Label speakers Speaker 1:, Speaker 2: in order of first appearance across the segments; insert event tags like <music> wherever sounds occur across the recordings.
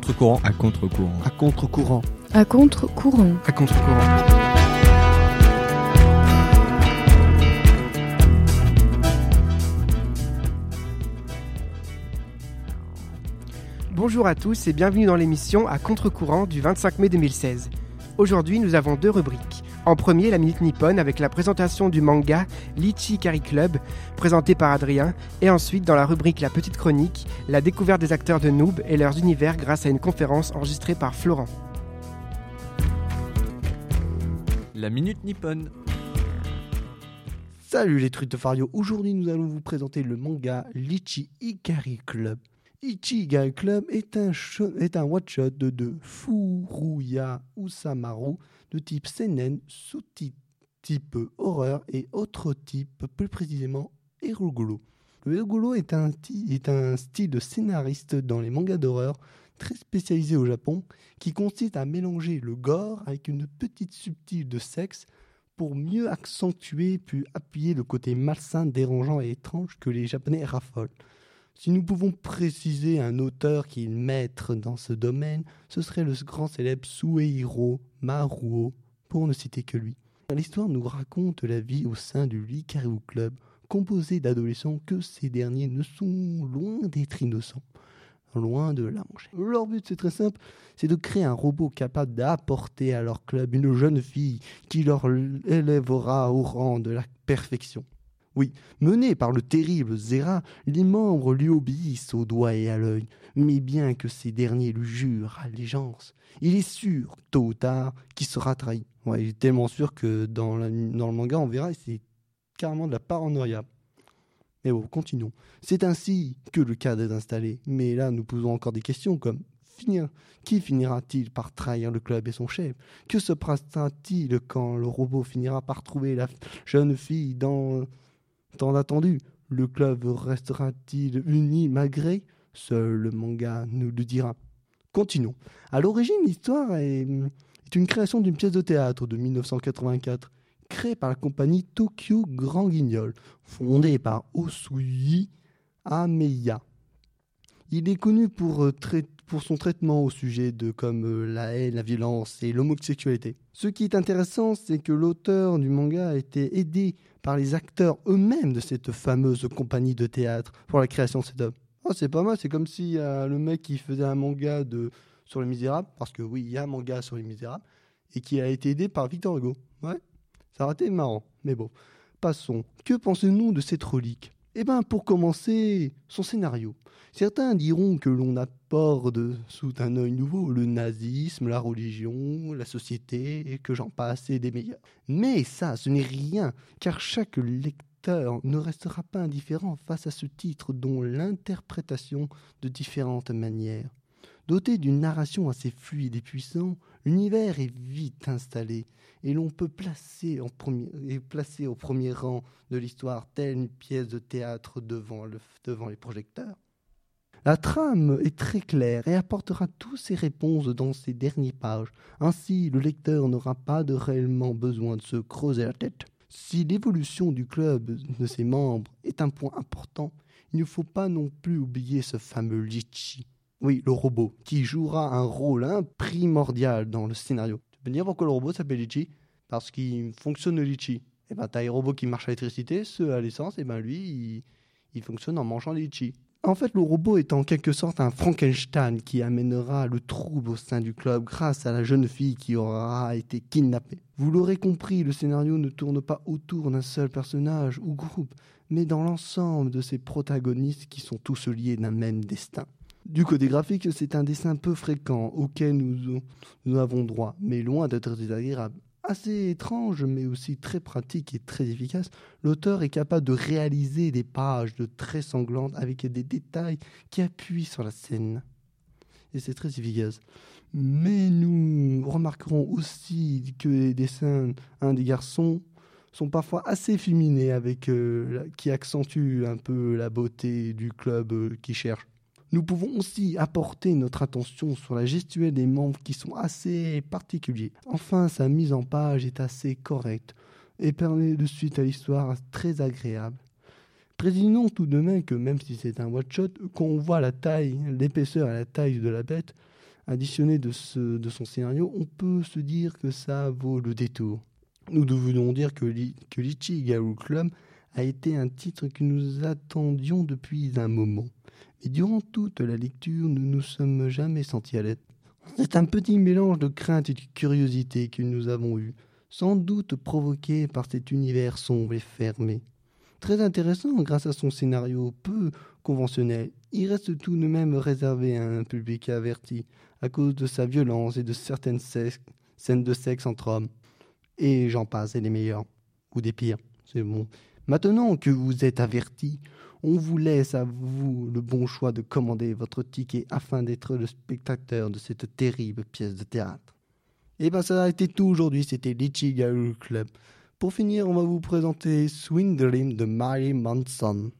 Speaker 1: contre-courant.
Speaker 2: À contre-courant.
Speaker 3: À contre-courant.
Speaker 4: À contre-courant.
Speaker 3: À contre-courant.
Speaker 5: Bonjour à tous et bienvenue dans l'émission À contre-courant du 25 mai 2016. Aujourd'hui, nous avons deux rubriques. En premier, la Minute Nippon avec la présentation du manga Lichi Kari Club, présenté par Adrien, et ensuite dans la rubrique La Petite Chronique, la découverte des acteurs de Noob et leurs univers grâce à une conférence enregistrée par Florent.
Speaker 1: La Minute Nippon.
Speaker 3: Salut les trucs de Fario, aujourd'hui nous allons vous présenter le manga Lichi Ikari Club. Ichi Ikari Club est un, est un one-shot de, de Furuya Usamaru de type seinen, sous-type horreur et autre type, plus précisément Erogolo. Le Erogolo est un, est un style de scénariste dans les mangas d'horreur très spécialisé au Japon qui consiste à mélanger le gore avec une petite subtile de sexe pour mieux accentuer puis appuyer le côté malsain, dérangeant et étrange que les Japonais raffolent. Si nous pouvons préciser un auteur qui est maître dans ce domaine, ce serait le grand célèbre Suehiro Maruo, pour ne citer que lui. L'histoire nous raconte la vie au sein du Likaru Club, composé d'adolescents que ces derniers ne sont loin d'être innocents, loin de la manger. Leur but, c'est très simple, c'est de créer un robot capable d'apporter à leur club une jeune fille qui leur élèvera au rang de la perfection. Oui, menés par le terrible Zera, les membres lui obéissent au doigt et à l'œil, mais bien que ces derniers lui jurent allégeance, il est sûr, tôt ou tard, qu'il sera trahi. Il est tellement sûr que dans, dans le manga, on verra, c'est carrément de la paranoïa. Mais bon, continuons. C'est ainsi que le cadre est installé. Mais là, nous posons encore des questions comme finir. Qui finira-t-il par trahir le club et son chef? Que se passera-t-il quand le robot finira par trouver la jeune fille dans tant attendu Le club restera-t-il uni malgré? Seul le manga nous le dira. Continuons. À l'origine, l'histoire est, une création d'une pièce de théâtre de 1984 créée par la compagnie Tokyo Grand Guignol, fondée par Osui Ameya. Il est connu pour, pour, son traitement au sujet de comme la haine, la violence et l'homosexualité. Ce qui est intéressant, c'est que l'auteur du manga a été aidé par les acteurs eux-mêmes de cette fameuse compagnie de théâtre pour la création de cet homme. Oh, c'est pas mal, c'est comme si le mec qui faisait un manga de, sur les Misérables, parce que oui, il y a un manga sur les Misérables, et qui a été aidé par Victor Hugo. Ouais, ça aurait été marrant, mais bon. Passons. Que pensez-nous de cette relique? Eh bien, pour commencer, son scénario. Certains diront que l'on apporte sous un œil nouveau le nazisme, la religion, la société, que j'en passe et des meilleurs. Mais ça, ce n'est rien, car chaque lecteur ne restera pas indifférent face à ce titre dont l'interprétation de différentes manières. Doté d'une narration assez fluide et puissante, l'univers est vite installé et l'on peut placer, en premier, placer au premier rang de l'histoire telle une pièce de théâtre devant, devant les projecteurs. La trame est très claire et apportera toutes ses réponses dans ses dernières pages. Ainsi, le lecteur n'aura pas de réellement besoin de se creuser la tête. Si l'évolution du club de ses membres est un point important, il ne faut pas non plus oublier ce fameux Litchi. Oui, le robot, qui jouera un rôle primordial dans le scénario. Tu peux me dire pourquoi le robot s'appelle Litchi? Parce qu'il fonctionne Litchi. Et eh ben, t'as les robots qui marchent à l'électricité, ceux à l'essence, et ben lui, il, il fonctionne en mangeant Litchi. En fait, le robot est en quelque sorte un Frankenstein qui amènera le trouble au sein du club grâce à la jeune fille qui aura été kidnappée. Vous l'aurez compris, le scénario ne tourne pas autour d'un seul personnage ou groupe, mais dans l'ensemble de ses protagonistes qui sont tous liés d'un même destin. Du côté graphique, c'est un dessin peu fréquent auquel nous, avons droit, mais loin d'être désagréable assez étrange, mais aussi très pratique et très efficace, l'auteur est capable de réaliser des pages de très sanglantes avec des détails qui appuient sur la scène. Et c'est très efficace. Mais nous remarquerons aussi que les dessins des garçons sont parfois assez féminés, avec, euh, qui accentuent un peu la beauté du club euh, qui cherche. Nous pouvons aussi apporter notre attention sur la gestuelle des membres qui sont assez particuliers. Enfin, sa mise en page est assez correcte et permet de suite à l'histoire très agréable. Précisons tout de même que même si c'est un one-shot, quand on voit la taille, l'épaisseur et la taille de la bête, additionné de, ce, de son scénario, on peut se dire que ça vaut le détour. Nous devons dire que, que Litchi Garou Club a été un titre que nous attendions depuis un moment. Mais durant toute la lecture, nous ne nous sommes jamais sentis à l'aise. C'est un petit mélange de crainte et de curiosité que nous avons eu, sans doute provoqué par cet univers sombre et fermé. Très intéressant grâce à son scénario peu conventionnel, il reste tout de même réservé à un public averti à cause de sa violence et de certaines scènes de sexe entre hommes. Et j'en passe, et les meilleurs. Ou des pires, c'est bon. Maintenant que vous êtes averti, on vous laisse à vous le bon choix de commander votre ticket afin d'être le spectateur de cette terrible pièce de théâtre. Et ben ça a été tout aujourd'hui, c'était l'Ichigaru Club. Pour finir, on va vous présenter Swing Dream de Mary Manson.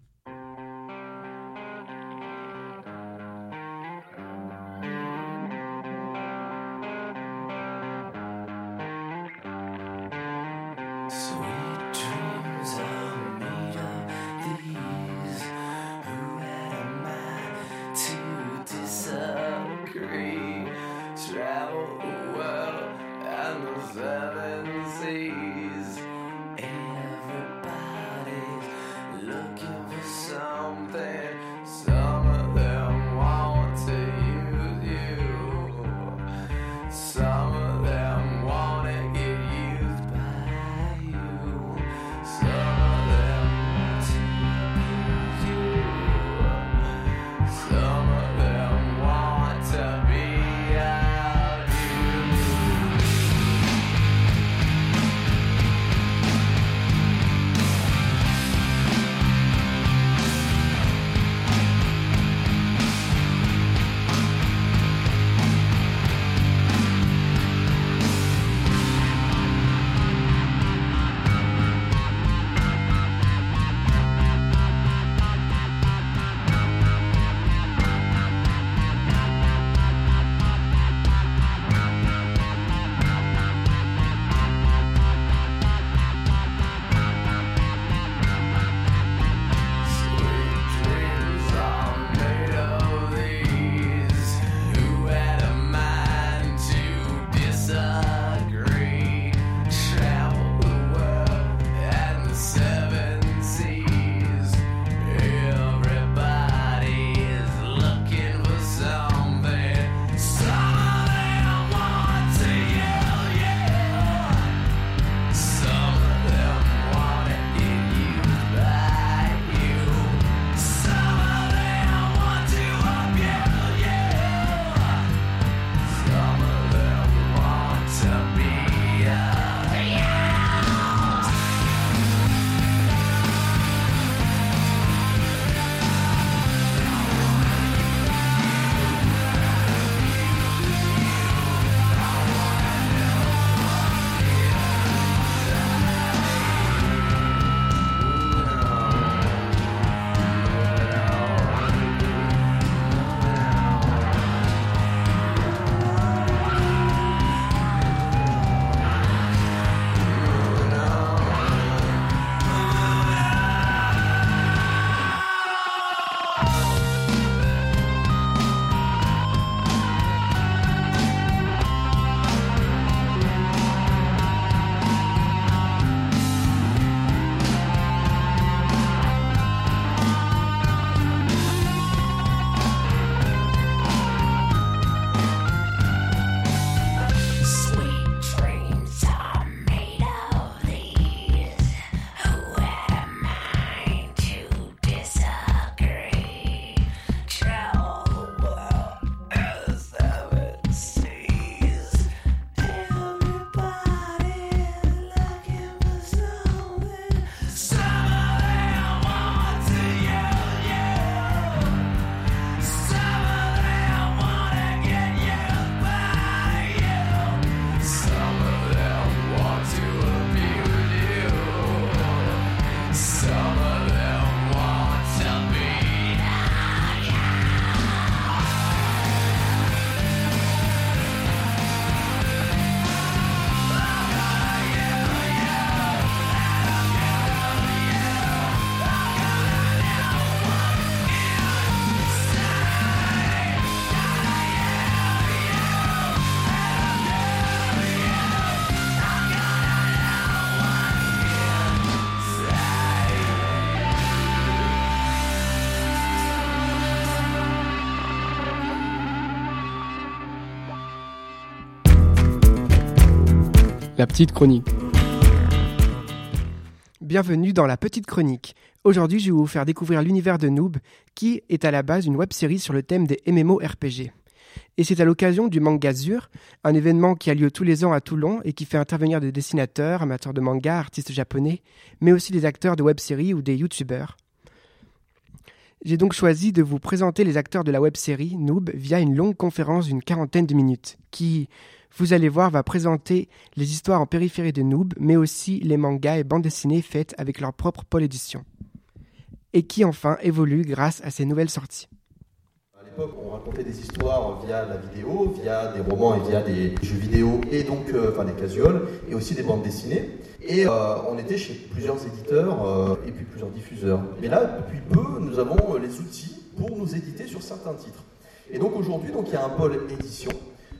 Speaker 5: La petite chronique. Bienvenue dans la petite chronique. Aujourd'hui, je vais vous faire découvrir l'univers de Noob, qui est à la base une web-série sur le thème des MMORPG. Et c'est à l'occasion du Manga Zur, un événement qui a lieu tous les ans à Toulon et qui fait intervenir des dessinateurs, amateurs de manga, artistes japonais, mais aussi des acteurs de web-séries ou des youtubeurs. J'ai donc choisi de vous présenter les acteurs de la web-série Noob via une longue conférence d'une quarantaine de minutes, qui, vous allez voir, va présenter les histoires en périphérie de Noob, mais aussi les mangas et bandes dessinées faites avec leur propre pôle édition. Et qui enfin évolue grâce à ces nouvelles sorties.
Speaker 4: À l'époque, on racontait des histoires via la vidéo, via des romans et via des jeux vidéo, et donc, euh, enfin des casuals, et aussi des bandes dessinées. Et euh, on était chez plusieurs éditeurs euh, et puis plusieurs diffuseurs. Mais là, depuis peu, nous avons les outils pour nous éditer sur certains titres. Et donc aujourd'hui, donc il y a un pôle édition.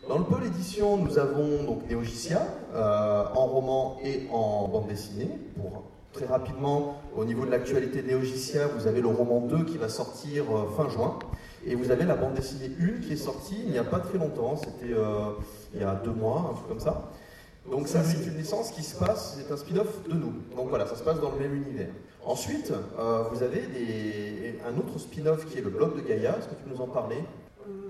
Speaker 4: Dans le pôle édition, nous avons donc Neogicia euh, en roman et en bande dessinée. Pour très rapidement, au niveau de l'actualité de Neogicia, vous avez le roman 2 qui va sortir euh, fin juin. Et vous avez la bande dessinée 1 qui est sortie il n'y a pas très longtemps, c'était euh, il y a deux mois, un truc comme ça. Donc ça, c'est une licence qui se passe, c'est un spin-off de nous. Donc voilà, ça se passe dans le même univers. Ensuite, vous avez un autre spin-off qui est le blog de Gaïa. Est-ce que tu peux nous en parler?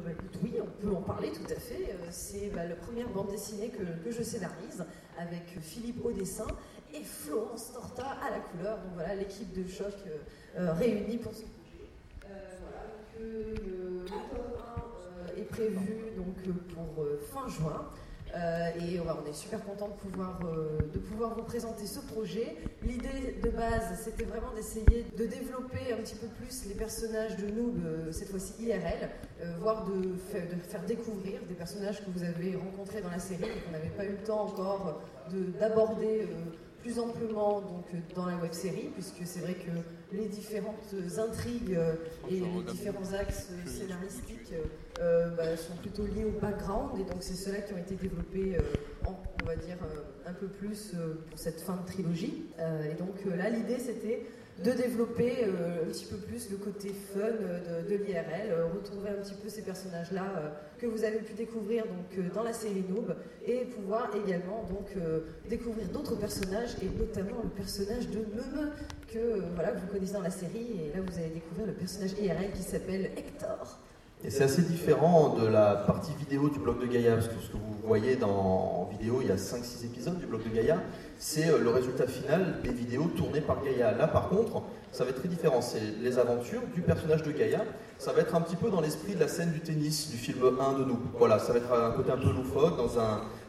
Speaker 6: Bah, oui, on peut en parler tout à fait. Euh, C'est bah, la première bande dessinée que, je scénarise avec Philippe au dessin et Florence Torta à la couleur. Donc voilà, l'équipe de choc euh, euh, réunie pour ce euh, voilà, le, tome 1 euh, est prévu donc, pour fin juin. Et on est super content de pouvoir vous présenter ce projet. L'idée de base, c'était vraiment d'essayer de développer un petit peu plus les personnages de Noob, euh, cette fois-ci IRL, euh, voire de, de faire découvrir des personnages que vous avez rencontrés dans la série et qu'on n'avait pas eu le temps encore de- d'aborder euh, plus amplement donc, dans la web série, puisque c'est vrai que les différentes intrigues euh, et les différents axes scénaristiques euh, bah, sont plutôt liés au background, et donc c'est ceux-là qui ont été développés, euh, en- on va dire, un peu plus pour cette fin de trilogie. Et donc là, l'idée, c'était de développer euh, un petit peu plus le côté fun euh, de, l'IRL, euh, retrouver un petit peu ces personnages-là que vous avez pu découvrir donc, dans la série Noob, et pouvoir également donc, découvrir d'autres personnages, et notamment le personnage de Meme, que, voilà, vous connaissez dans la série, et là vous allez découvrir le personnage IRL qui s'appelle Hector.
Speaker 4: Et c'est assez différent de la partie vidéo du blog de Gaïa, parce que ce que vous voyez dans, en vidéo, il y a 5-6 épisodes du blog de Gaïa, c'est euh, le résultat final des vidéos tournées par Gaïa. Là, par contre, ça va être très différent. C'est les aventures du personnage de Gaïa. Ça va être un petit peu dans l'esprit de la scène du tennis du film 1 de nous. Voilà, ça va être un côté un peu loufoque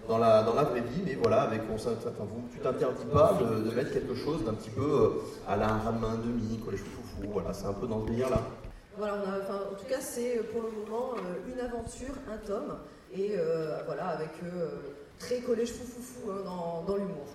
Speaker 4: dans, la, la vraie vie, mais voilà, avec, enfin, tu t'interdis pas de, mettre quelque chose d'un petit peu euh, à la main demi, collège foufou. Voilà, c'est un peu dans ce délire-là.
Speaker 6: Voilà, on a, en tout cas, c'est euh, pour le moment une aventure, un tome, et voilà, avec très collège foufoufou hein, dans l'humour.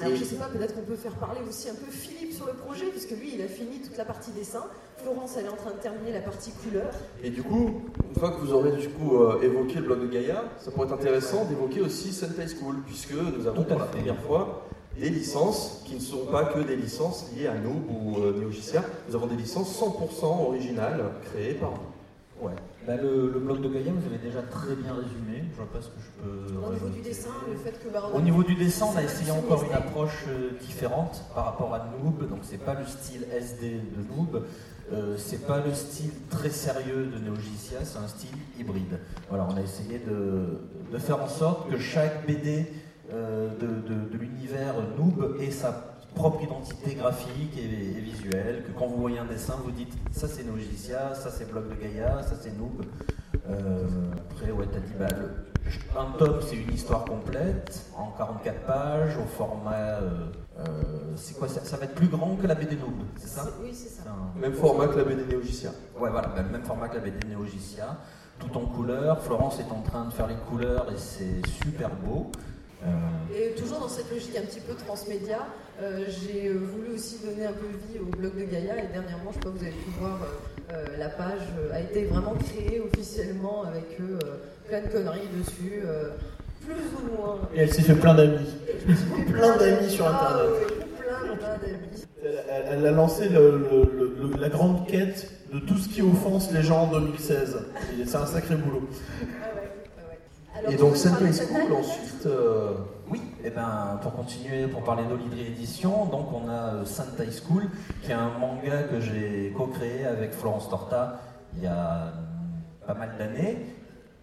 Speaker 6: Alors, je sais pas, peut-être qu'on peut faire parler aussi un peu Philippe sur le projet, puisque lui, il a fini toute la partie dessin. Florence, elle est en train de terminer la partie couleur.
Speaker 4: Et du coup, une fois que vous aurez du coup euh, évoqué le blog de Gaïa, ça pourrait être intéressant d'évoquer aussi Sentai School, puisque nous avons pour la première fois des licences qui ne sont pas que des licences liées à Noob ou euh, Geesia. Nous avons des licences 100% originales créées par nous.
Speaker 7: Ouais. Bah, le, le blog de Gaïa, vous avez déjà très bien résumé. Je vois pas ce que je peux.
Speaker 6: Au niveau du dessin, le fait que. bah, on a-
Speaker 7: Au niveau du dessin, on a essayé encore une approche euh, différente par rapport à Noob. Donc, c'est pas le style SD de Noob. Euh, c'est pas le style très sérieux de Neogicia, c'est un style hybride. Voilà, on a essayé de, de faire en sorte que chaque BD euh, de, de- de l'univers Noob ait sa propre identité graphique et, et visuelle, que quand vous voyez un dessin, vous dites ça c'est Neogicia, ça c'est Bloc de Gaïa, ça c'est Noob. Euh, après, ouais, t'as dit, bah, le- un tome, c'est une histoire complète, en 44 pages, au format. euh, euh, c'est quoi ça, ça va être plus grand que la BD Noob, c'est ça?
Speaker 6: Oui, c'est ça.
Speaker 7: Un-
Speaker 4: Même format que la BD Neo Geesia.
Speaker 7: Ouais, voilà, bah, le même format que la BD Neogicia, tout en couleur. Florence est en train de faire les couleurs et c'est super beau. Euh,
Speaker 6: Et toujours dans cette logique un petit peu transmédia, euh, j'ai euh, voulu aussi donner un peu vie au blog de Gaïa et dernièrement, je sais pas, vous avez pu voir, euh, la page a été vraiment créée officiellement avec plein de conneries dessus, plus ou moins.
Speaker 8: Et elle s'est fait plein d'amis. <laughs> Plein d'amis sur
Speaker 6: Ah
Speaker 8: Internet.
Speaker 6: oui, plein, plein d'amis.
Speaker 8: Elle, a lancé le- le- le- le- la grande quête de tout ce qui offense les gens en 2016. Et C'est un sacré boulot.
Speaker 6: Ah ouais, ah ouais. Alors,
Speaker 4: Et donc School
Speaker 6: peut-être
Speaker 4: ensuite, euh,
Speaker 7: Oui, et ben pour continuer, pour parler d'Olydri Édition, donc on a euh, Sentai School, qui est un manga que j'ai co-créé avec Florence Torta il y a hum, pas mal d'années.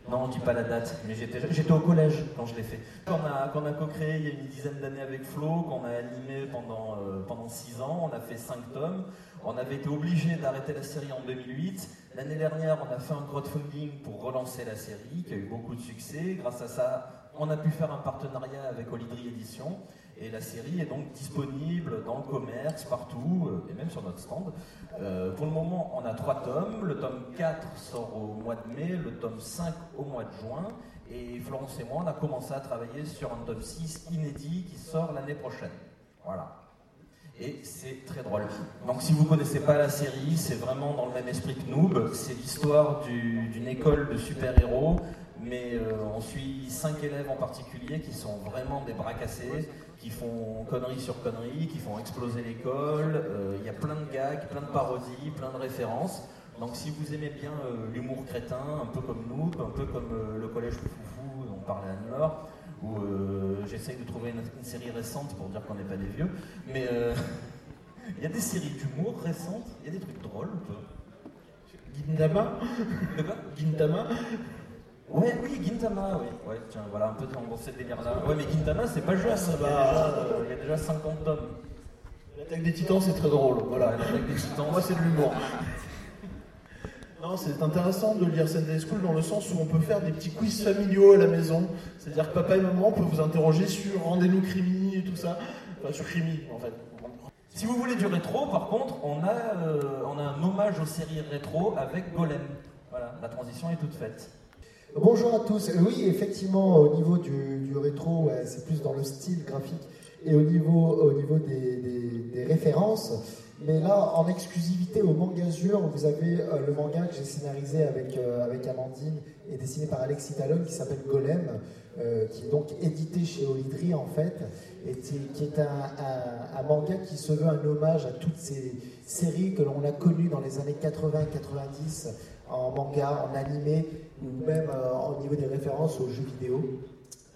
Speaker 7: Non, on dit pas la date, mais j'étais au collège quand je l'ai fait. Qu'on a, a co-créé il y a une dizaine d'années avec Flo, qu'on a animé pendant, euh, pendant six ans, on a fait cinq tomes. On avait été obligé d'arrêter la série en 2008. L'année dernière, on a fait un crowdfunding pour relancer la série, qui a eu beaucoup de succès. Grâce à ça, on a pu faire un partenariat avec Olydri Édition. Et la série est donc disponible dans le commerce, partout, euh, et même sur notre stand. Euh, pour le moment, on a trois tomes. Le tome 4 sort au mois de mai, le tome 5 au mois de juin. Et Florence et moi, on a commencé à travailler sur un tome 6 inédit qui sort l'année prochaine. Voilà. Et c'est très drôle. Donc si vous ne connaissez pas la série, c'est vraiment dans le même esprit que Noob. C'est l'histoire du- d'une école de super-héros, mais euh, on suit cinq élèves en particulier qui sont vraiment des bras cassés, qui font conneries sur conneries, qui font exploser l'école. Euh, Il y a plein de gags, plein de parodies, plein de références. Donc si vous aimez bien euh, l'humour crétin, un peu comme Noob, un peu comme le collège Foufou dont parlait Anne-Laure, où euh, j'essaye de trouver une, une série récente pour dire qu'on n'est pas des vieux, mais euh, <laughs> il y a des séries d'humour récentes, il y a des trucs drôles un peu.
Speaker 8: Gintama Gintama
Speaker 7: Ouais, oui, Gintama, oui. Ouais, tiens, voilà, un peu dans cette délire-là. Ouais, mais Gintama, c'est pas jeune,
Speaker 8: Ça
Speaker 7: il y a
Speaker 8: va.
Speaker 7: déjà, euh, il y a déjà 50 tomes.
Speaker 8: L'attaque des titans, c'est très drôle. Voilà.
Speaker 7: L'attaque des titans.
Speaker 8: Moi, c'est de l'humour. <laughs> Non, c'est intéressant de lire Sunday School dans le sens où on peut faire des petits quiz familiaux à la maison. C'est-à-dire que papa et maman peuvent vous interroger sur rendez-nous crimi et tout ça. Enfin, sur crimi, en fait.
Speaker 7: Si vous voulez du rétro, par contre, on a, euh, on a un hommage aux séries rétro avec Golem. Voilà, la transition est toute faite.
Speaker 9: Bonjour à tous. Euh, Oui, effectivement, au niveau du, du rétro, ouais, c'est plus dans le style graphique et au niveau, au niveau des, des- des références. Mais là, en exclusivité au Mangazure, vous avez euh, le manga que j'ai scénarisé avec, euh, avec Amandine et dessiné par Alexis Talon qui s'appelle Golem, euh, qui est donc édité chez Olydri en fait, et qui, est un, un- manga qui se veut un hommage à toutes ces séries que l'on a connues dans les années 80-90 en manga, en animé ou même au niveau des références aux jeux vidéo.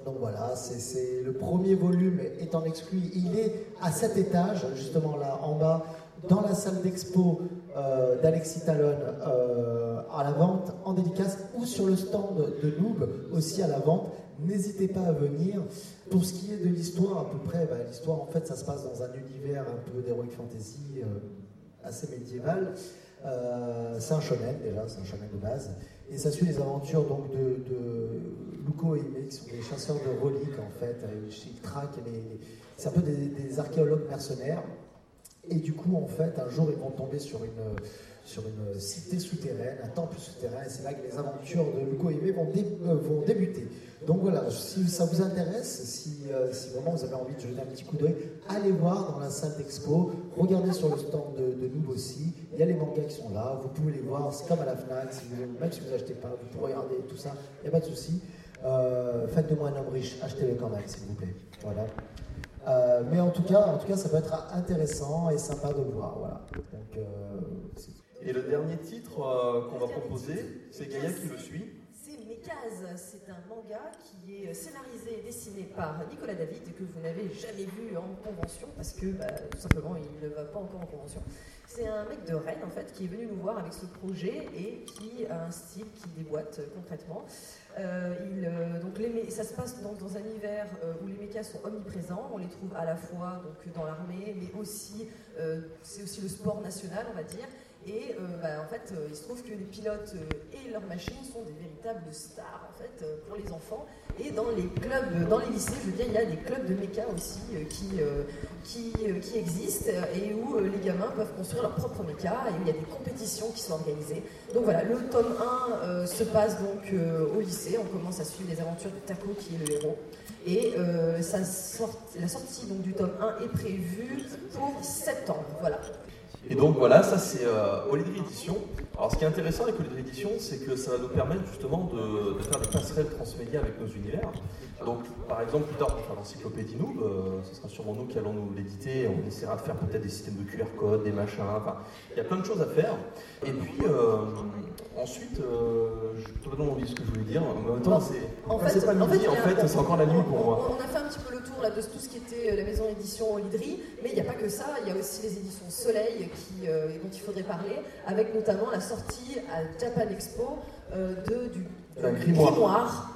Speaker 9: Donc voilà, c'est- le premier volume en exclu. Il est à cet étage, justement là en bas, dans la salle d'expo euh, d'Alexis Talon, euh, à la vente, en dédicace, ou sur le stand de Noob, aussi à la vente. N'hésitez pas à venir. Pour ce qui est de l'histoire, à peu près, bah, l'histoire en fait, ça se passe dans un univers un peu d'heroic fantasy euh, assez médiéval. C'est un shonen déjà, c'est un shonen de base. Et ça suit les aventures donc de, de et Ime, qui sont des chasseurs de reliques en fait. Ils traquent les. C'est un peu des archéologues mercenaires. Et du coup, en fait, un jour, ils vont tomber sur une, sur une cité souterraine, un temple souterrain, et c'est là que les aventures de Luko et Ime vont, euh, vont débuter. Donc voilà, si ça vous intéresse, si, euh, si vraiment vous avez envie de jeter un petit coup d'œil, allez voir dans la salle d'expo, regardez sur le stand de, de Noob aussi, il y a les mangas qui sont là, vous pouvez les voir, c'est comme à la FNAC, si vous, même si vous achetez pas, vous pouvez regarder tout ça, il n'y a pas de souci. Euh, faites de moi un homme riche, achetez-le quand même, s'il vous plaît. Voilà. Euh, mais en tout, cas, en tout cas, ça peut être intéressant et sympa de le voir. Voilà. Donc, euh,
Speaker 4: Et le dernier titre euh, qu'on va proposer, c'est Gaïa qui le suit.
Speaker 6: Mécase, c'est un manga qui est scénarisé et dessiné par Nicolas David, que vous n'avez jamais vu en convention, parce que bah, tout simplement il ne va pas encore en convention. C'est un mec de Rennes en fait qui est venu nous voir avec ce projet et qui a un style qui déboîte euh, concrètement. Euh, il, euh, donc ça se passe dans un univers euh, où les mechas sont omniprésents. On les trouve à la fois donc, dans l'armée, mais aussi c'est aussi le sport national, on va dire. Et euh, bah, en fait, euh, il se trouve que les pilotes euh, et leurs machines sont des véritables stars en fait pour les enfants. Et dans les clubs, dans les lycées, je veux dire, il y a des clubs de méca aussi qui, qui, existent et où les gamins peuvent construire leur propre méca et où il y a des compétitions qui sont organisées. Donc voilà, le tome 1 euh, se passe donc au lycée. On commence à suivre les aventures de Taco qui est le héros. Et la sortie donc, du tome 1 est prévue pour septembre. Voilà.
Speaker 4: Et donc voilà, ça c'est euh, Olydri Édition. Alors ce qui est intéressant avec Olydri Édition, c'est que ça va nous permettre justement de, de faire des passerelles transmédia avec nos univers. Donc, par exemple, plus tard, on l'encyclopédie Noob, euh, ce sera sûrement nous qui allons nous l'éditer, on essaiera de faire peut-être des systèmes de QR code, des machins, enfin, il y a plein de choses à faire. Et puis, euh, ensuite, euh, j'ai totalement oublié ce que je voulais dire, en même temps, c'est
Speaker 6: En
Speaker 4: ah, c'est pas midi, en fait, c'est encore la nuit pour moi.
Speaker 6: On a fait un petit peu le tour là, de tout ce qui était euh, la maison édition Olydri, mais il n'y a pas que ça, il y a aussi les éditions Soleil qui, dont il faudrait parler, avec notamment la sortie à Japan Expo de, du,
Speaker 4: D'un
Speaker 6: du
Speaker 4: grimoire.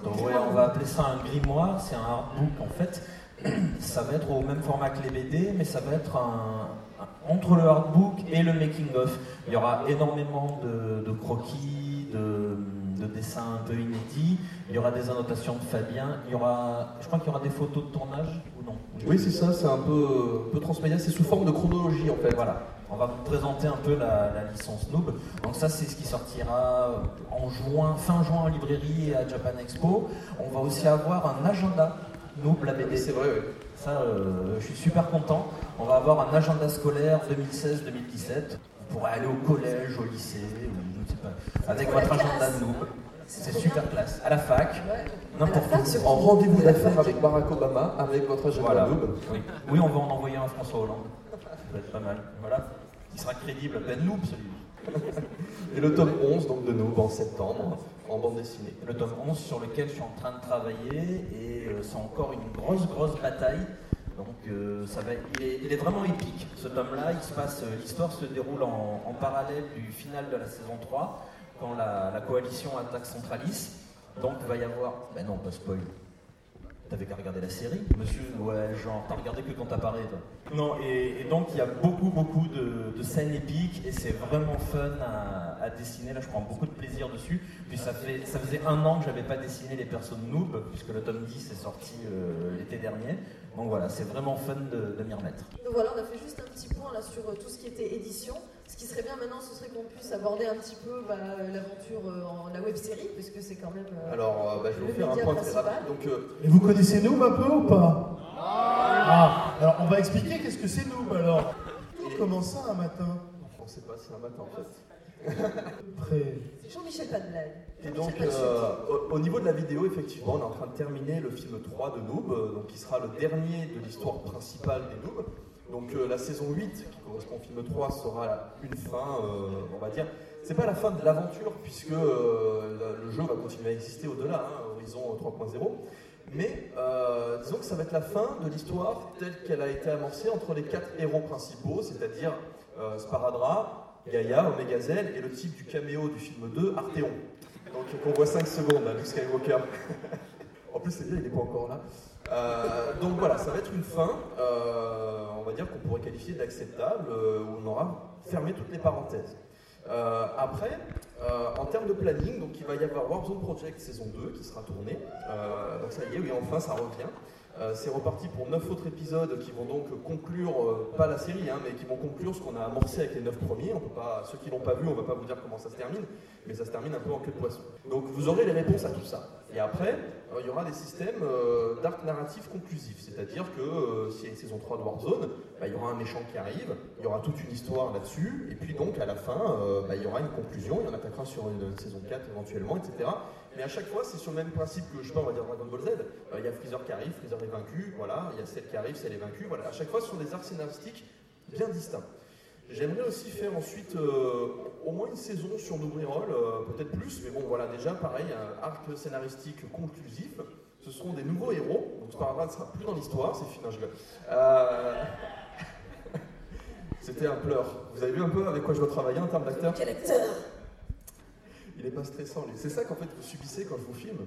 Speaker 7: Donc ouais, on va appeler ça un grimoire, c'est un artbook en fait. <clears throat> Ça va être au même format que les BD, mais ça va être un, un- entre le artbook et le making of. Il y aura énormément de, de croquis, de, de dessins un peu inédits. Il y aura des annotations de Fabien. Il y aura, je crois qu'il y aura des photos de tournage ou non?
Speaker 4: Oui, c'est ça, c'est un peu, un peu transmédia, c'est sous forme de chronologie en fait.
Speaker 7: Voilà. On va vous présenter un peu la, la licence Noob. Donc ça, c'est ce qui sortira en juin, fin juin en librairie et à Japan Expo. On va aussi avoir un agenda Noob, la BD.
Speaker 4: C'est vrai, oui.
Speaker 7: Ça, euh, je suis super content. On va avoir un agenda scolaire 2016-2017. Vous pourrez aller au collège, au lycée, ou je ne sais pas, avec votre agenda
Speaker 6: classe.
Speaker 7: Noob. C'est super
Speaker 6: bien.
Speaker 7: classe. À la fac,
Speaker 6: Ouais.
Speaker 7: n'importe où.
Speaker 4: En rendez-vous d'affaires avec Barack Obama, avec votre agenda
Speaker 7: Voilà.
Speaker 4: Noob.
Speaker 7: Oui. oui, on va en envoyer un à François Hollande. Ça va être pas mal. Voilà. Il sera crédible. Ben Noob, celui
Speaker 4: Et le tome 11 donc, de Noob en septembre, en bande dessinée.
Speaker 7: le tome 11 sur lequel je suis en train de travailler et euh, c'est encore une grosse grosse bataille. Donc euh, ça va, il, est, vraiment épique. Ce tome-là, il se passe, euh, l'histoire se déroule en, parallèle du final de la saison 3 quand la, la coalition attaque Centralis. Donc il va y avoir, ben non pas spoil. T'avais qu'à regarder la série, monsieur Ouais, genre, t'as regardé que quand t'apparais, toi. Non, et, et donc il y a beaucoup, beaucoup de, de scènes épiques et c'est vraiment fun à, à dessiner. Là, je prends beaucoup de plaisir dessus. Puis ça, fait, ça faisait un an que j'avais pas dessiné les persos de Noob, puisque le tome 10 est sorti euh, l'été dernier. Donc voilà, c'est vraiment fun de, de m'y remettre.
Speaker 6: Donc voilà, on a fait juste un petit point là sur euh, tout ce qui était édition. Ce qui serait bien maintenant, ce serait qu'on puisse aborder un petit peu bah, l'aventure euh, en la web série, puisque c'est quand même. euh,
Speaker 4: Alors, euh, bah, je vais
Speaker 6: Le
Speaker 4: vous faire un
Speaker 6: média
Speaker 4: point très
Speaker 6: principal.
Speaker 4: rapide. Donc, euh,
Speaker 8: Et vous connaissez Noob un peu ou pas? Ah, alors on va expliquer qu'est-ce que c'est Noob alors. Comment ça un matin
Speaker 4: on ne sait pas si un matin en fait. <laughs>
Speaker 6: C'est Jean-Michel pas de blague.
Speaker 4: Et donc, euh, au, au niveau de la vidéo, effectivement, on est en train de terminer le film 3 de Noob, donc qui sera le dernier de l'histoire principale des Noob. Donc euh, la saison 8, qui correspond au film 3, sera une fin, euh, on va dire. C'est pas la fin de l'aventure, puisque euh, le, jeu va continuer à exister au-delà, hein, Horizon 3.0. Mais disons que ça va être la fin de l'histoire telle qu'elle a été amorcée entre les quatre héros principaux, c'est-à-dire Sparadra, Gaïa, Omega et le type du caméo du film 2, Arthéon. Donc on voit 5 secondes, là, Luke Skywalker. <laughs> en plus, c'est bien, il n'est pas encore là. Euh, donc voilà, ça va être une fin, euh, on va dire qu'on pourrait qualifier d'acceptable, euh, où on aura fermé toutes les parenthèses. Après, en termes de planning, donc il va y avoir Warzone Project saison 2 qui sera tournée. Donc ça y est, oui, enfin ça revient. C'est reparti pour 9 autres épisodes qui vont donc conclure, pas la série, hein, mais qui vont conclure ce qu'on a amorcé avec les 9 premiers. On peut pas, ceux qui l'ont pas vu, on va pas vous dire comment ça se termine, mais ça se termine un peu en queue de poisson. Donc vous aurez les réponses à tout ça. Et après, euh, il y aura des systèmes euh, d'arc narratif conclusif, c'est-à-dire que euh, s'il y a une saison 3 de Warzone, bah, il y aura un méchant qui arrive, il y aura toute une histoire là-dessus, et puis donc à la fin, bah, il y aura une conclusion, il y en attaquera sur une saison 4 éventuellement, etc. Mais à chaque fois, c'est sur le même principe que, je sais on va dire Dragon Ball Z. Il y a Freezer qui arrive, Freezer est vaincu, voilà. Il y a celle qui arrive, celle est vaincue, voilà. À chaque fois, ce sont des arcs scénaristiques bien distincts. J'aimerais aussi faire ensuite euh, au moins une saison sur Noob Reroll, euh, peut-être plus, mais bon, voilà, déjà, pareil, un arc scénaristique conclusif. Ce seront des nouveaux héros, donc Sparadrap ne sera plus dans l'histoire, c'est fini, non, je. Euh, <laughs> C'était un pleur. Vous avez vu un peu avec quoi je dois travailler en termes d'acteur?
Speaker 6: Quel acteur?
Speaker 4: Il n'est pas stressant, lui. C'est ça qu'en fait vous subissez quand je vous filme.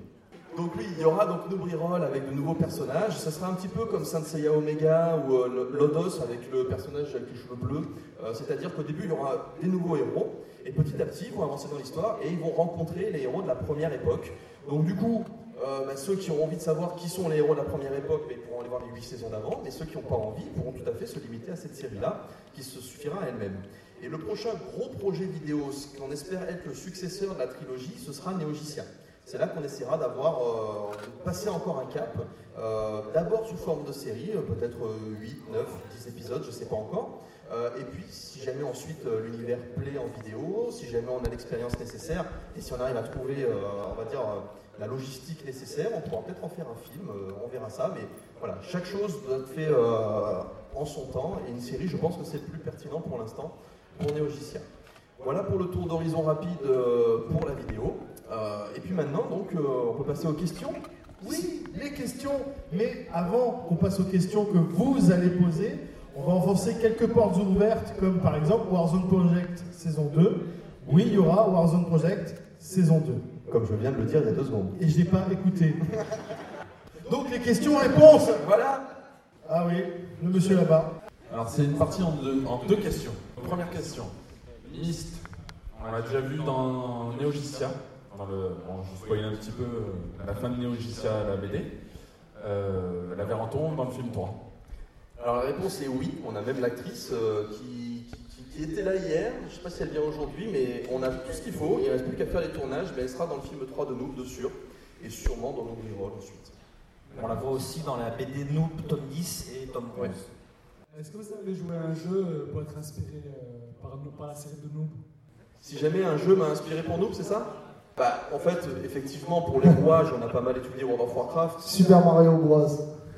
Speaker 4: Donc oui, il y aura donc Reroll avec de nouveaux personnages. Ça sera un petit peu comme Saint Seiya Omega ou euh, Lodos avec le personnage avec les cheveux bleus. Euh, C'est-à-dire qu'au début, il y aura des nouveaux héros. Et petit à petit, ils vont avancer dans l'histoire et ils vont rencontrer les héros de la première époque. Donc du coup, euh, bah, ceux qui ont envie de savoir qui sont les héros de la première époque, ils pourront aller voir les 8 saisons d'avant. Mais ceux qui n'ont pas envie pourront tout à fait se limiter à cette série-là, qui se suffira à elle-même. Et le prochain gros projet vidéo, ce qu'on espère être le successeur de la trilogie, ce sera Neogicia. C'est là qu'on essaiera d'avoir, euh, de passer encore un cap, euh, d'abord sous forme de série, euh, peut-être euh, 8, 9, 10 épisodes, je ne sais pas encore. Euh, et puis, si jamais ensuite l'univers plaît en vidéo, si jamais on a l'expérience nécessaire, et si on arrive à trouver, on va dire, la logistique nécessaire, on pourra peut-être en faire un film, on verra ça. Mais voilà, chaque chose doit être fait euh, en son temps, et une série, je pense que c'est le plus pertinent pour l'instant pour Neogicia. Voilà pour le tour d'horizon rapide euh, pour la vidéo. Euh, et puis maintenant, donc, euh, on peut passer aux questions.
Speaker 8: Oui, les questions. Mais avant qu'on passe aux questions que vous allez poser, on va enfoncer quelques portes ouvertes, comme par exemple Warzone Project saison 2. Oui, il y aura Warzone Project saison 2.
Speaker 4: Comme je viens de le dire il y a deux secondes.
Speaker 8: Et je n'ai pas écouté. Donc les questions-réponses.
Speaker 4: Voilà
Speaker 8: Ah oui, le monsieur là-bas.
Speaker 10: Alors c'est une partie en deux, en deux questions. Première question. Myst, on l'a déjà vu dans Neogicia. Dans le, bon, je vous spoil un petit peu euh, la fin de Neogicia, la BD. Euh, la verra-t-on dans le film 3
Speaker 4: Alors la réponse est oui. On a même l'actrice euh, qui, qui- qui était là hier. Je ne sais pas si elle vient aujourd'hui, mais on a tout ce qu'il faut. Il ne reste plus qu'à faire les tournages. Mais elle sera dans le film 3 de Noob, de sûr. Et sûrement dans nos rôles ensuite.
Speaker 7: On la voit aussi dans la BD Noob, tome 10 et tome 11.
Speaker 11: Est-ce que vous avez joué à un jeu euh, pour être inspiré euh, par, par la série de Noob?
Speaker 4: Si jamais un jeu m'a inspiré pour Noob, c'est ça? Bah, en fait, effectivement, pour les rouages, on a pas mal étudié World of Warcraft.
Speaker 9: Super Mario Bros.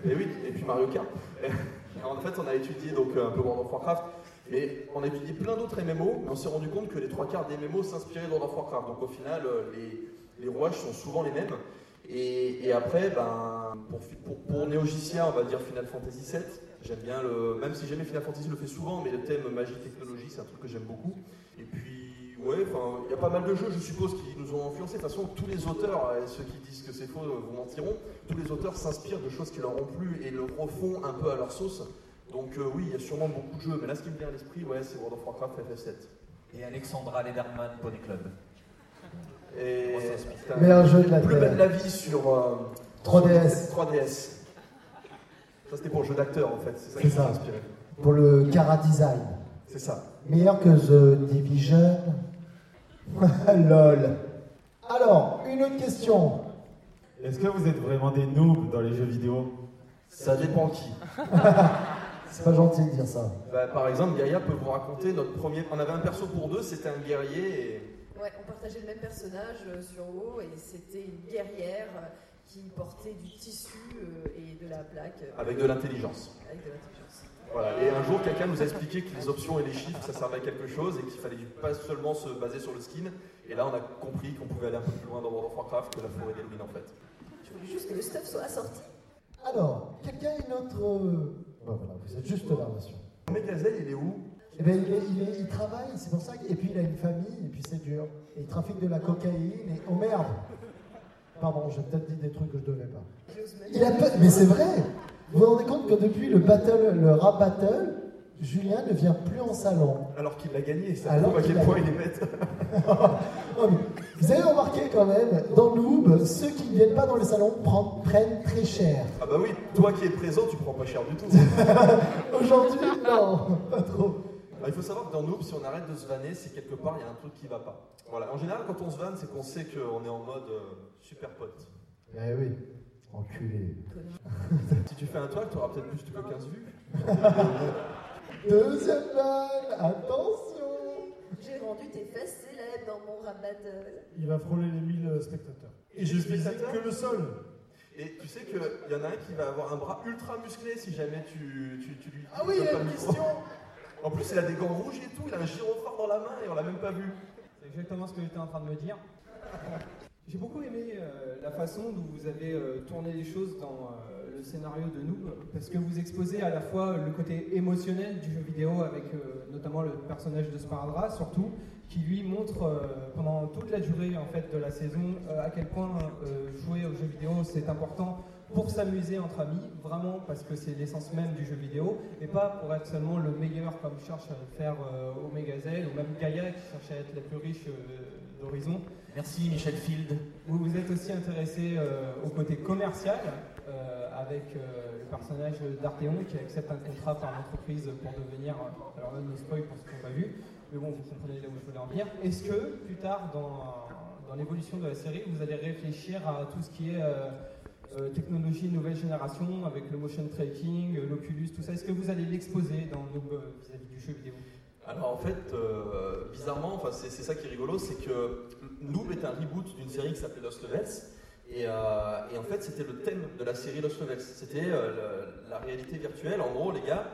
Speaker 4: Et oui, et puis Mario Kart. <laughs> en fait, on a étudié donc un peu World of Warcraft, mais on a étudié plein d'autres MMO, mais on s'est rendu compte que les trois quarts des MMO s'inspiraient de World of Warcraft. Donc au final, euh, les, les rouages sont souvent les mêmes. Et, et après, ben, pour, pour, pour Neogicia, on va dire Final Fantasy VII. J'aime bien le. Même si jamais Final Fantasy le fait souvent, mais le thème magie technologie, c'est un truc que j'aime beaucoup. Et puis, ouais, enfin, il y a pas mal de jeux, je suppose, qui nous ont influencés. De toute façon, tous les auteurs, et ceux qui disent que c'est faux euh, vous mentiront, tous les auteurs s'inspirent de choses qui leur ont plu et le refont un peu à leur sauce. Donc, euh, oui, il y a sûrement beaucoup de jeux, mais là, ce qui me vient à l'esprit, ouais, c'est World of Warcraft FF7.
Speaker 7: Et Alexandra Lederman, Pony Club.
Speaker 4: Et
Speaker 9: Meilleur jeu de la
Speaker 4: plus belle la vie sur euh,
Speaker 9: 3DS.
Speaker 4: 3DS. Ça, c'était pour le jeu d'acteur, en fait. C'est ça
Speaker 9: C'est
Speaker 4: qui m'a inspiré.
Speaker 9: Pour le Cara Design.
Speaker 4: C'est ça.
Speaker 9: Meilleur que The Division. <laughs> Lol. Alors, une autre question.
Speaker 12: Est-ce que vous êtes vraiment des noobs dans les jeux vidéo?
Speaker 4: Ça dépend qui. <laughs>
Speaker 9: C'est pas gentil de dire ça.
Speaker 4: Bah, par exemple, Gaïa peut vous raconter notre premier. On avait un perso pour deux, c'était un guerrier. Et...
Speaker 6: Ouais, on partageait le même personnage euh, sur WoW et c'était une guerrière euh, qui portait du tissu euh, et de la plaque. euh,
Speaker 4: Avec de l'intelligence.
Speaker 6: Avec de l'intelligence.
Speaker 4: Voilà. Et un jour, quelqu'un nous a expliqué que les options et les chiffres, ça servait à quelque chose et qu'il fallait pas seulement se baser sur le skin. Et là, on a compris qu'on pouvait aller un peu plus loin dans World of Warcraft que la forêt des ruines, en fait.
Speaker 6: Je voulais juste que le stuff soit assorti.
Speaker 9: Alors, quelqu'un a une autre. euh, Bon, voilà, vous êtes juste là, monsieur.
Speaker 4: Megazel, il est où?
Speaker 9: Eh ben, il, est- il est- il travaille, c'est pour ça. que- Et puis, il a une famille, et puis c'est dur. Et il trafique de la cocaïne, et. Oh merde Pardon, j'ai peut-être dit des trucs que je devais pas.
Speaker 6: J'ose même
Speaker 9: Il a pas- Mais c'est vrai Vous vous rendez compte que depuis le battle, le rap battle, Julien ne vient plus en salon.
Speaker 4: Alors qu'il l'a gagné, ça
Speaker 9: Alors
Speaker 4: prouve à quel point il est bête. <laughs>
Speaker 9: Vous avez remarqué quand même, dans Noob, ceux qui ne viennent pas dans les salons prennent, prennent très cher.
Speaker 4: Ah bah oui, toi qui es présent, tu prends pas cher du tout. <laughs>
Speaker 9: Aujourd'hui, non, pas trop.
Speaker 4: Alors, il faut savoir que dans Noob, si on arrête de se vanner, c'est quelque part, il y a un truc qui va pas. Voilà. En général, quand on se vanne, c'est qu'on sait qu'on est en mode euh, super pote.
Speaker 9: Eh oui, enculé. <laughs>
Speaker 4: Si tu fais un toile, tu auras peut-être plus que 15 vues. <laughs>
Speaker 9: Deuxième balle, attention
Speaker 6: J'ai rendu tes fesses célèbres dans mon battle.
Speaker 8: Il va frôler les 1000 spectateurs. Et je visais que le sol.
Speaker 4: Et tu sais qu'il y en a un qui va avoir un bras ultra musclé si jamais tu, tu, tu lui.
Speaker 8: Ah oui, il a
Speaker 4: pas
Speaker 8: une question. <laughs>
Speaker 4: En plus, il a des gants rouges et tout, il a un gyrophare dans la main et on l'a même pas vu.
Speaker 13: C'est exactement ce que j'étais en train de me dire. <laughs> J'ai beaucoup aimé euh, la façon dont vous avez euh, tourné les choses dans euh, le scénario de Noob, parce que vous exposez à la fois le côté émotionnel du jeu vidéo, avec notamment le personnage de Spardra, surtout, qui lui montre pendant toute la durée en fait de la saison à quel point jouer aux jeux vidéo c'est important pour s'amuser entre amis, vraiment parce que c'est l'essence même du jeu vidéo, et pas pour être seulement le meilleur comme cherche à le faire euh, Omega Zell ou même Gaia qui cherche à être la plus riche euh, d'Horizon.
Speaker 7: Merci Michel Field.
Speaker 13: Vous vous êtes aussi intéressé euh, au côté commercial euh, avec euh, le personnage d'Arteon qui accepte un contrat par l'entreprise pour devenir, euh, alors là no spoil pour ceux qui n'ont pas vu, mais bon vous comprenez là où je voulais en venir. Est-ce que plus tard dans, dans l'évolution de la série, vous allez réfléchir à tout ce qui est euh, technologie nouvelle génération avec le motion tracking, euh, l'Oculus, tout ça. Est-ce que vous allez l'exposer dans euh, vis-à-vis du jeu vidéo?
Speaker 4: Alors en fait, bizarrement, enfin, c'est ça qui est rigolo, c'est que Noob est un reboot d'une série qui s'appelait Lost Levels. Et, en fait, c'était le thème de la série Lost Levels. C'était la réalité virtuelle. En gros, les gars,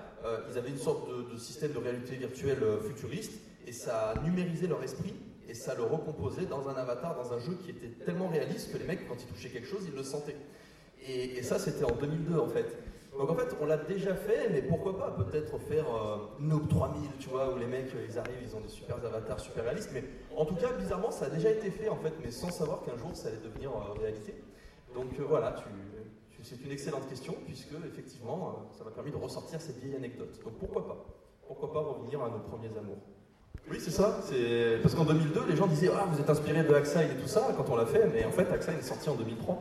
Speaker 4: ils avaient une sorte de, système de réalité virtuelle futuriste et ça numérisait leur esprit et ça le recomposait dans un avatar, dans un jeu qui était tellement réaliste que les mecs, quand ils touchaient quelque chose, ils le sentaient. Et, ça, c'était en 2002 en fait. Donc en fait, on l'a déjà fait, mais pourquoi pas peut-être faire euh, Noob 3000, tu vois, où les mecs, euh, ils arrivent, ils ont des super avatars super réalistes. Mais en tout cas, bizarrement, ça a déjà été fait en fait, mais sans savoir qu'un jour ça allait devenir euh, réalité. Donc euh, voilà, c'est une excellente question, puisque effectivement, ça m'a permis de ressortir cette vieille anecdote. Donc pourquoi pas? Pourquoi pas revenir à nos premiers amours? Oui, c'est ça. C'est parce qu'en 2002, les gens disaient ah vous êtes inspiré de Axine et tout ça quand on l'a fait, mais en fait Axine est sorti en 2003.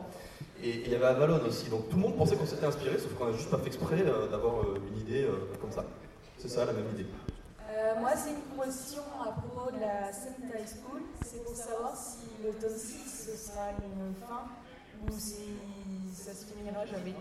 Speaker 4: Et il y avait Avalon aussi, donc tout le monde pensait qu'on s'était inspiré, sauf qu'on a juste pas fait exprès euh, d'avoir euh, une idée euh, comme ça. C'est ça la même idée.
Speaker 14: Euh, moi, c'est une proposition à propos de la Sentai School. C'est pour savoir si le tome 6 ce sera une fin ou si ça se finira jamais.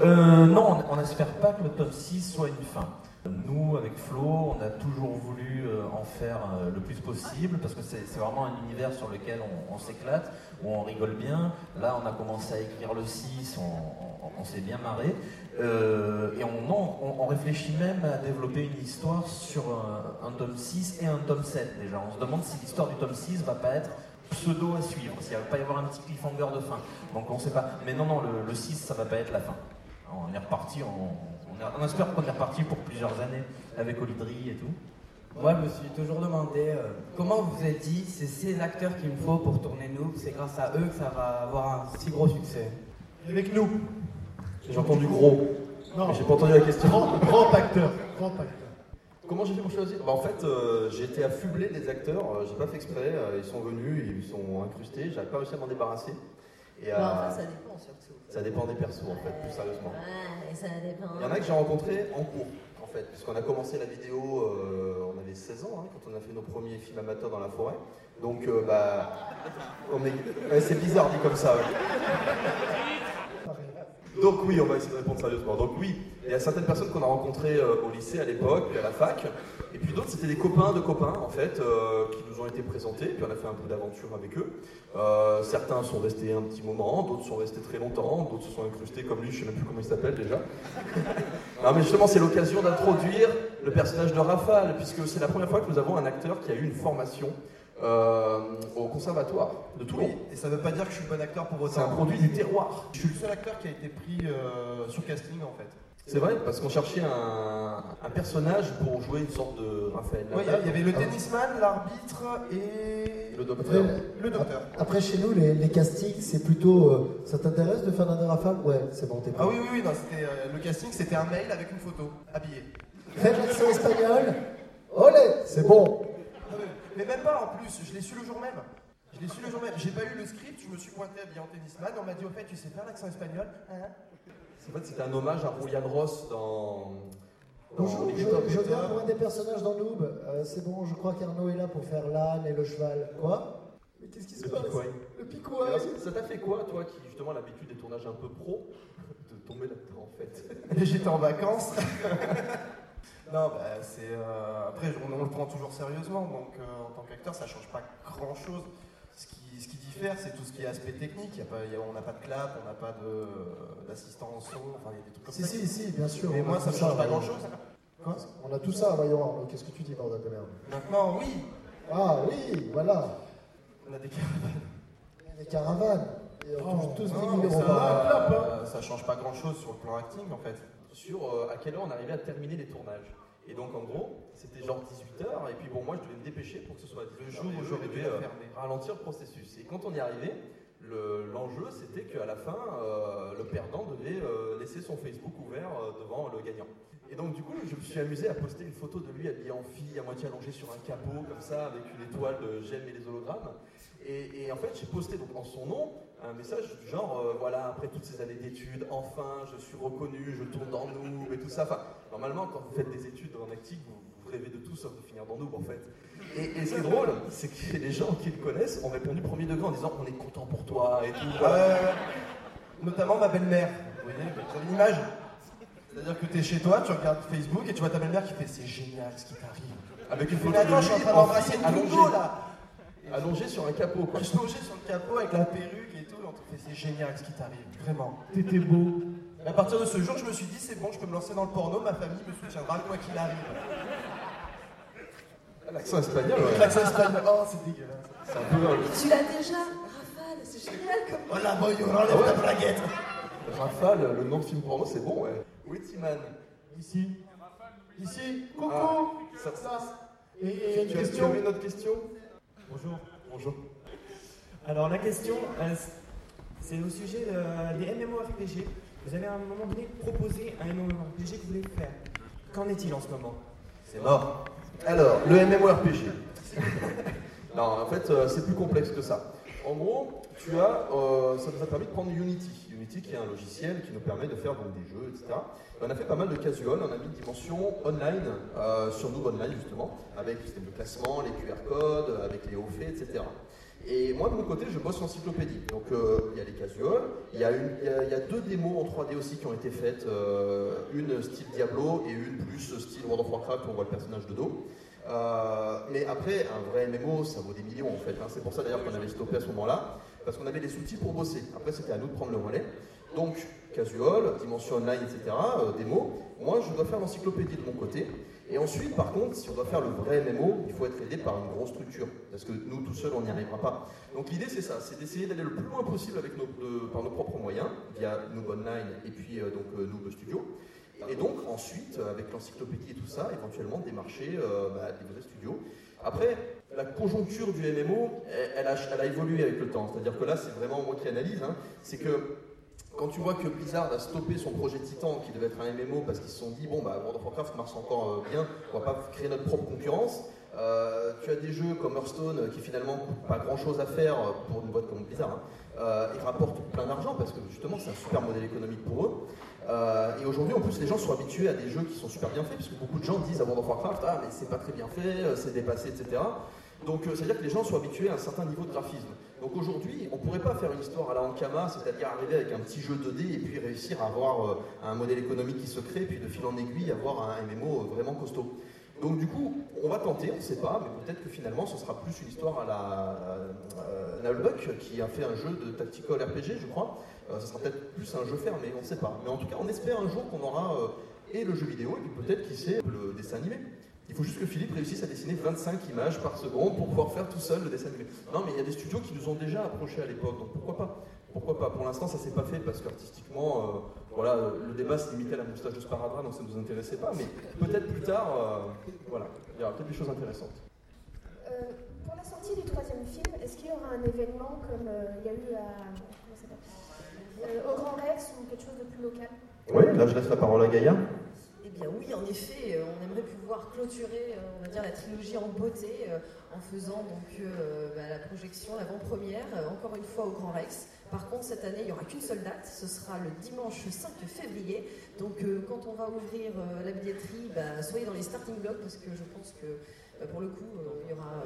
Speaker 7: Euh, non, on- on n'espère pas que le tome 6 soit une fin. Nous, avec Flo, on a toujours voulu euh, en faire euh, le plus possible parce que c'est vraiment un univers sur lequel on, s'éclate, où on rigole bien. Là, on a commencé à écrire le 6, on, s'est bien marré. Euh, et on, réfléchit même à développer une histoire sur un, un tome 6 et un tome 7 déjà. On se demande si l'histoire du tome 6 va pas être pseudo à suivre, s'il va pas y avoir un petit cliffhanger de fin. Donc on sait pas. Mais non, non, le, le 6, ça va pas être la fin. On est reparti, on, on, espère qu'on est reparti pour plusieurs années avec Olidri et tout.
Speaker 15: Moi, je me suis toujours demandé euh, comment vous vous êtes dit, c'est ces acteurs qu'il me faut pour tourner Noob, c'est grâce à eux que ça va avoir un si gros succès.
Speaker 8: Avec nous.
Speaker 4: J'ai entendu gros,
Speaker 8: Non.
Speaker 4: mais j'ai pas entendu la question.
Speaker 8: Grand, grand acteur. Grand acteur.
Speaker 4: Comment j'ai fait pour choisir? Bah, En fait, euh, j'ai été affublé des acteurs, euh, j'ai pas fait exprès, euh, ils sont venus, ils sont incrustés, j'avais pas réussi à m'en débarrasser. Et,
Speaker 6: Bah,
Speaker 4: euh,
Speaker 6: enfin, ça dépend surtout.
Speaker 4: Ça dépend des persos en fait, plus sérieusement.
Speaker 6: Ouais, ça dépend.
Speaker 4: Il y en a que j'ai rencontrés en cours, en fait, puisqu'on a commencé la vidéo, euh, on avait 16 ans, hein, quand on a fait nos premiers films amateurs dans la forêt. Donc, euh, bah, on est... ouais, c'est bizarre dit comme ça. ouais. Donc oui, on va essayer de répondre sérieusement. Donc oui, il y a certaines personnes qu'on a rencontrées euh, au lycée à l'époque, puis à la fac, et puis d'autres c'était des copains de copains en fait, euh, qui nous ont été présentés, puis on a fait un peu d'aventure avec eux. Euh, certains sont restés un petit moment, d'autres sont restés très longtemps, d'autres se sont incrustés comme lui, je sais même plus comment il s'appelle déjà. <laughs> non mais justement c'est l'occasion d'introduire le personnage de Rafale, puisque c'est la première fois que nous avons un acteur qui a eu une formation euh, au conservatoire de Toulon.
Speaker 16: Et ça veut pas dire que je suis bon acteur pour autant.
Speaker 4: C'est un produit du terroir.
Speaker 16: Je suis le seul acteur qui a été pris euh, sur casting en fait.
Speaker 4: C'est vrai, parce qu'on cherchait un, un personnage pour jouer une sorte de Raphaël.
Speaker 16: Ouais, il y avait le
Speaker 4: Ah.
Speaker 16: tennisman, l'arbitre et
Speaker 4: Le docteur.
Speaker 16: Le docteur.
Speaker 9: Après, chez nous, les, les castings, c'est plutôt. euh, ça t'intéresse de faire un Rafale Ouais, c'est bon, t'es prêt.
Speaker 16: Ah oui, oui, oui, non, c'était, euh, le casting c'était un mail avec une photo, habillé.
Speaker 9: Fais l'accent espagnol. Olé, c'est bon.
Speaker 16: Mais même pas en plus, je l'ai su le jour même. Je l'ai su le jour même. J'ai pas eu le script, je me suis pointé habillé en tennisman. On m'a dit au fait, tu sais faire l'accent espagnol Hein
Speaker 4: En fait, c'était un hommage à Julian Ross dans.
Speaker 9: Bonjour,
Speaker 4: Les
Speaker 9: je, je viens pour un des personnages dans Noob. Euh, c'est bon, je crois qu'Arnaud est là pour faire l'âne et le cheval. Quoi? Mais qu'est-ce qui se
Speaker 4: Le
Speaker 9: passe?
Speaker 4: Picoy.
Speaker 9: Le
Speaker 4: alors, ça- Ça t'a fait quoi, toi, qui justement a l'habitude des tournages un peu pro, de tomber là-dedans en fait? <laughs>
Speaker 16: J'étais en vacances. <laughs> non, bah, c'est. euh, Après, on, on le prend toujours sérieusement, donc euh, en tant qu'acteur, ça change pas grand chose. Ce qui, ce qui diffère, c'est tout ce qui est aspect technique. Il y a pas, il y a- on n'a pas de clap, on n'a pas d'assistant au son, enfin, il y a des trucs comme
Speaker 9: Si,
Speaker 16: ça.
Speaker 9: si, si, bien sûr.
Speaker 16: Mais
Speaker 9: on a
Speaker 16: moi, ça ne change pas grand chose.
Speaker 9: Quoi? On a tout ça, voyons. Qu'est-ce que tu dis, bordel de merde?
Speaker 16: Maintenant, oui,
Speaker 9: Ah oui, voilà.
Speaker 16: on a des caravanes.
Speaker 9: Des caravanes. Et on touche tous 10
Speaker 16: Non,
Speaker 9: 000
Speaker 16: mais
Speaker 9: euros
Speaker 16: ça, ça change pas grand chose sur le plan acting en fait.
Speaker 4: Sur euh, à quelle heure on arrivait à terminer les tournages. Et donc, en gros, c'était genre 18h, et puis bon, moi je devais me dépêcher pour que ce soit le jour où j'aurais dû euh, ralentir le processus. Et quand on y arrivait, le- l'enjeu c'était qu'à la fin, euh, le perdant devait euh, laisser son Facebook ouvert euh, devant le gagnant. Et donc, du coup, je me suis amusé à poster une photo de lui habillé en fille, à moitié allongé sur un capot, comme ça, avec une étoile de j'aime et les hologrammes. Et, et en fait, j'ai posté donc en son nom un message du genre euh, voilà, après toutes ces années d'études, enfin, je suis reconnu, je tourne dans Noob et tout ça. Enfin, normalement, quand vous faites des études en acting, vous, rêvez de tout sauf de finir dans Noob en fait. Et, et ce qui est drôle, c'est que les gens qui le connaissent ont répondu premier degré en disant on est content pour toi et tout.
Speaker 16: Euh, notamment ma belle-mère. Vous voyez, une image C'est-à-dire que tu es chez toi, tu regardes Facebook et tu vois ta belle-mère qui fait c'est génial ce qui t'arrive.
Speaker 4: Avec une
Speaker 16: Mais
Speaker 4: photo
Speaker 16: attends,
Speaker 4: de
Speaker 16: je suis en train d'embrasser là.
Speaker 4: Allongé sur un capot quoi.
Speaker 16: Logé sur le capot avec la perruque et tout, et on te fait c'est génial ce qui t'arrive, vraiment.
Speaker 11: T'étais beau.
Speaker 16: Et à partir de ce jour, je me suis dit c'est bon, je peux me lancer dans le porno, ma famille me soutiendra quoi qu'il arrive.
Speaker 4: L'accent espagnol, ouais.
Speaker 16: L'accent espagnol, oh c'est dégueulasse.
Speaker 4: C'est un peu.
Speaker 6: Tu l'as déjà, Rafale, c'est génial comme.
Speaker 16: Oh la boy, on enlève
Speaker 4: Ah ouais
Speaker 16: la braguette.
Speaker 4: Rafale, le nom de film porno, c'est bon, ouais. Oui, Timan.
Speaker 11: Ici. Ici. Coucou.
Speaker 4: Ah, ça, ça.
Speaker 11: Et, et une
Speaker 4: Tu as, tu as
Speaker 11: question
Speaker 4: vu notre question?
Speaker 12: Bonjour.
Speaker 4: Bonjour.
Speaker 12: Alors la question, euh, c'est au sujet euh, des MMORPG. Vous avez à un moment donné proposé un MMORPG que vous voulez faire. Qu'en est-il en ce moment?
Speaker 4: C'est mort. Alors, le MMORPG. non, en fait, euh, c'est plus complexe que ça. En gros, tu as, ça nous a permis de prendre Unity. Unity qui est un logiciel qui nous permet de faire des jeux, etc. On a fait pas mal de casual, on a mis une dimension online euh, sur Noob Online justement, avec le système de classement, les QR codes, avec les hauts faits, etc. Et moi de mon côté, je bosse l'encyclopédie. Donc euh, il y a les casuals, il y a deux démos en 3D aussi qui ont été faites, euh, une style Diablo et une plus style World of Warcraft où on voit le personnage de dos. Euh, mais après, un vrai MMO, ça vaut des millions en fait. hein. C'est pour ça d'ailleurs qu'on avait stoppé à ce moment-là, parce qu'on avait les outils pour bosser. Après, c'était à nous de prendre le relais. Donc, casual, dimension online, etc., euh, démo. Moi, je dois faire l'encyclopédie de mon côté. Et ensuite, par contre, si on doit faire le vrai MMO, il faut être aidé par une grosse structure. Parce que nous, tout seuls, on n'y arrivera pas. Donc l'idée, c'est ça, c'est d'essayer d'aller le plus loin possible par nos propres moyens, via Noob Online et puis euh, donc euh, Noob Studio. Et donc ensuite, euh, avec l'encyclopédie et tout ça, éventuellement démarcher euh, bah, des vrais studios. Après, la conjoncture du MMO, elle, a, évolué avec le temps. C'est-à-dire que là, c'est vraiment moi qui analyse. hein. c'est que quand tu vois que Blizzard a stoppé son projet Titan, qui devait être un MMO, parce qu'ils se sont dit, bon, bah, World of Warcraft marche encore euh, bien, on va pas créer notre propre concurrence. Euh, tu as des jeux comme Hearthstone euh, qui finalement pas grand chose à faire pour une boîte comme Blizzard. hein. Euh, ils rapportent plein d'argent parce que justement c'est un super modèle économique pour eux. Et aujourd'hui en plus les gens sont habitués à des jeux qui sont super bien faits puisque beaucoup de gens disent à World of Warcraft ah mais c'est pas très bien fait, c'est dépassé, etc. Donc euh, c'est-à-dire que les gens sont habitués à un certain niveau de graphisme. Donc aujourd'hui on pourrait pas faire une histoire à la Ankama, c'est-à-dire arriver avec un petit jeu 2D et puis réussir à avoir euh, un modèle économique qui se crée, puis de fil en aiguille avoir un MMO euh, vraiment costaud. Donc du coup, on va tenter, on ne sait pas, mais peut-être que finalement ce sera plus une histoire à la Nullbuck qui a fait un jeu de tactical RPG, je crois. Euh, ce sera peut-être plus un jeu fermé, on ne sait pas. Mais en tout cas, on espère un jour qu'on aura et le jeu vidéo et puis peut-être qui sait le dessin animé. Il faut juste que Philippe réussisse à dessiner 25 images par seconde pour pouvoir faire tout seul le dessin animé. Non, mais il y a des studios qui nous ont déjà approchés à l'époque, donc pourquoi pas? Pourquoi pas? Pour l'instant, ça s'est pas fait parce qu'artistiquement, euh, voilà, le débat se limitait à la moustache de Sparadrap, donc ça ne nous intéressait pas. Mais peut-être plus tard, euh, voilà, il y aura peut-être des choses intéressantes.
Speaker 17: Euh, pour la sortie du troisième film, est-ce qu'il y aura un événement comme euh, il y a eu à, comment ça s'appelle? Euh, au Grand Rex ou quelque chose de plus local?
Speaker 4: Oui, là je laisse la parole à Gaïa.
Speaker 6: Bien oui, en effet, euh, on aimerait pouvoir clôturer, euh, on va dire, la trilogie en beauté euh, en faisant donc bah, la projection, l'avant-première, encore une fois au Grand Rex. Par contre, cette année, il n'y aura qu'une seule date, ce sera le dimanche 5 février. Donc quand on va ouvrir la billetterie, bah, soyez dans les starting blocks parce que je pense que pour le coup, il y aura...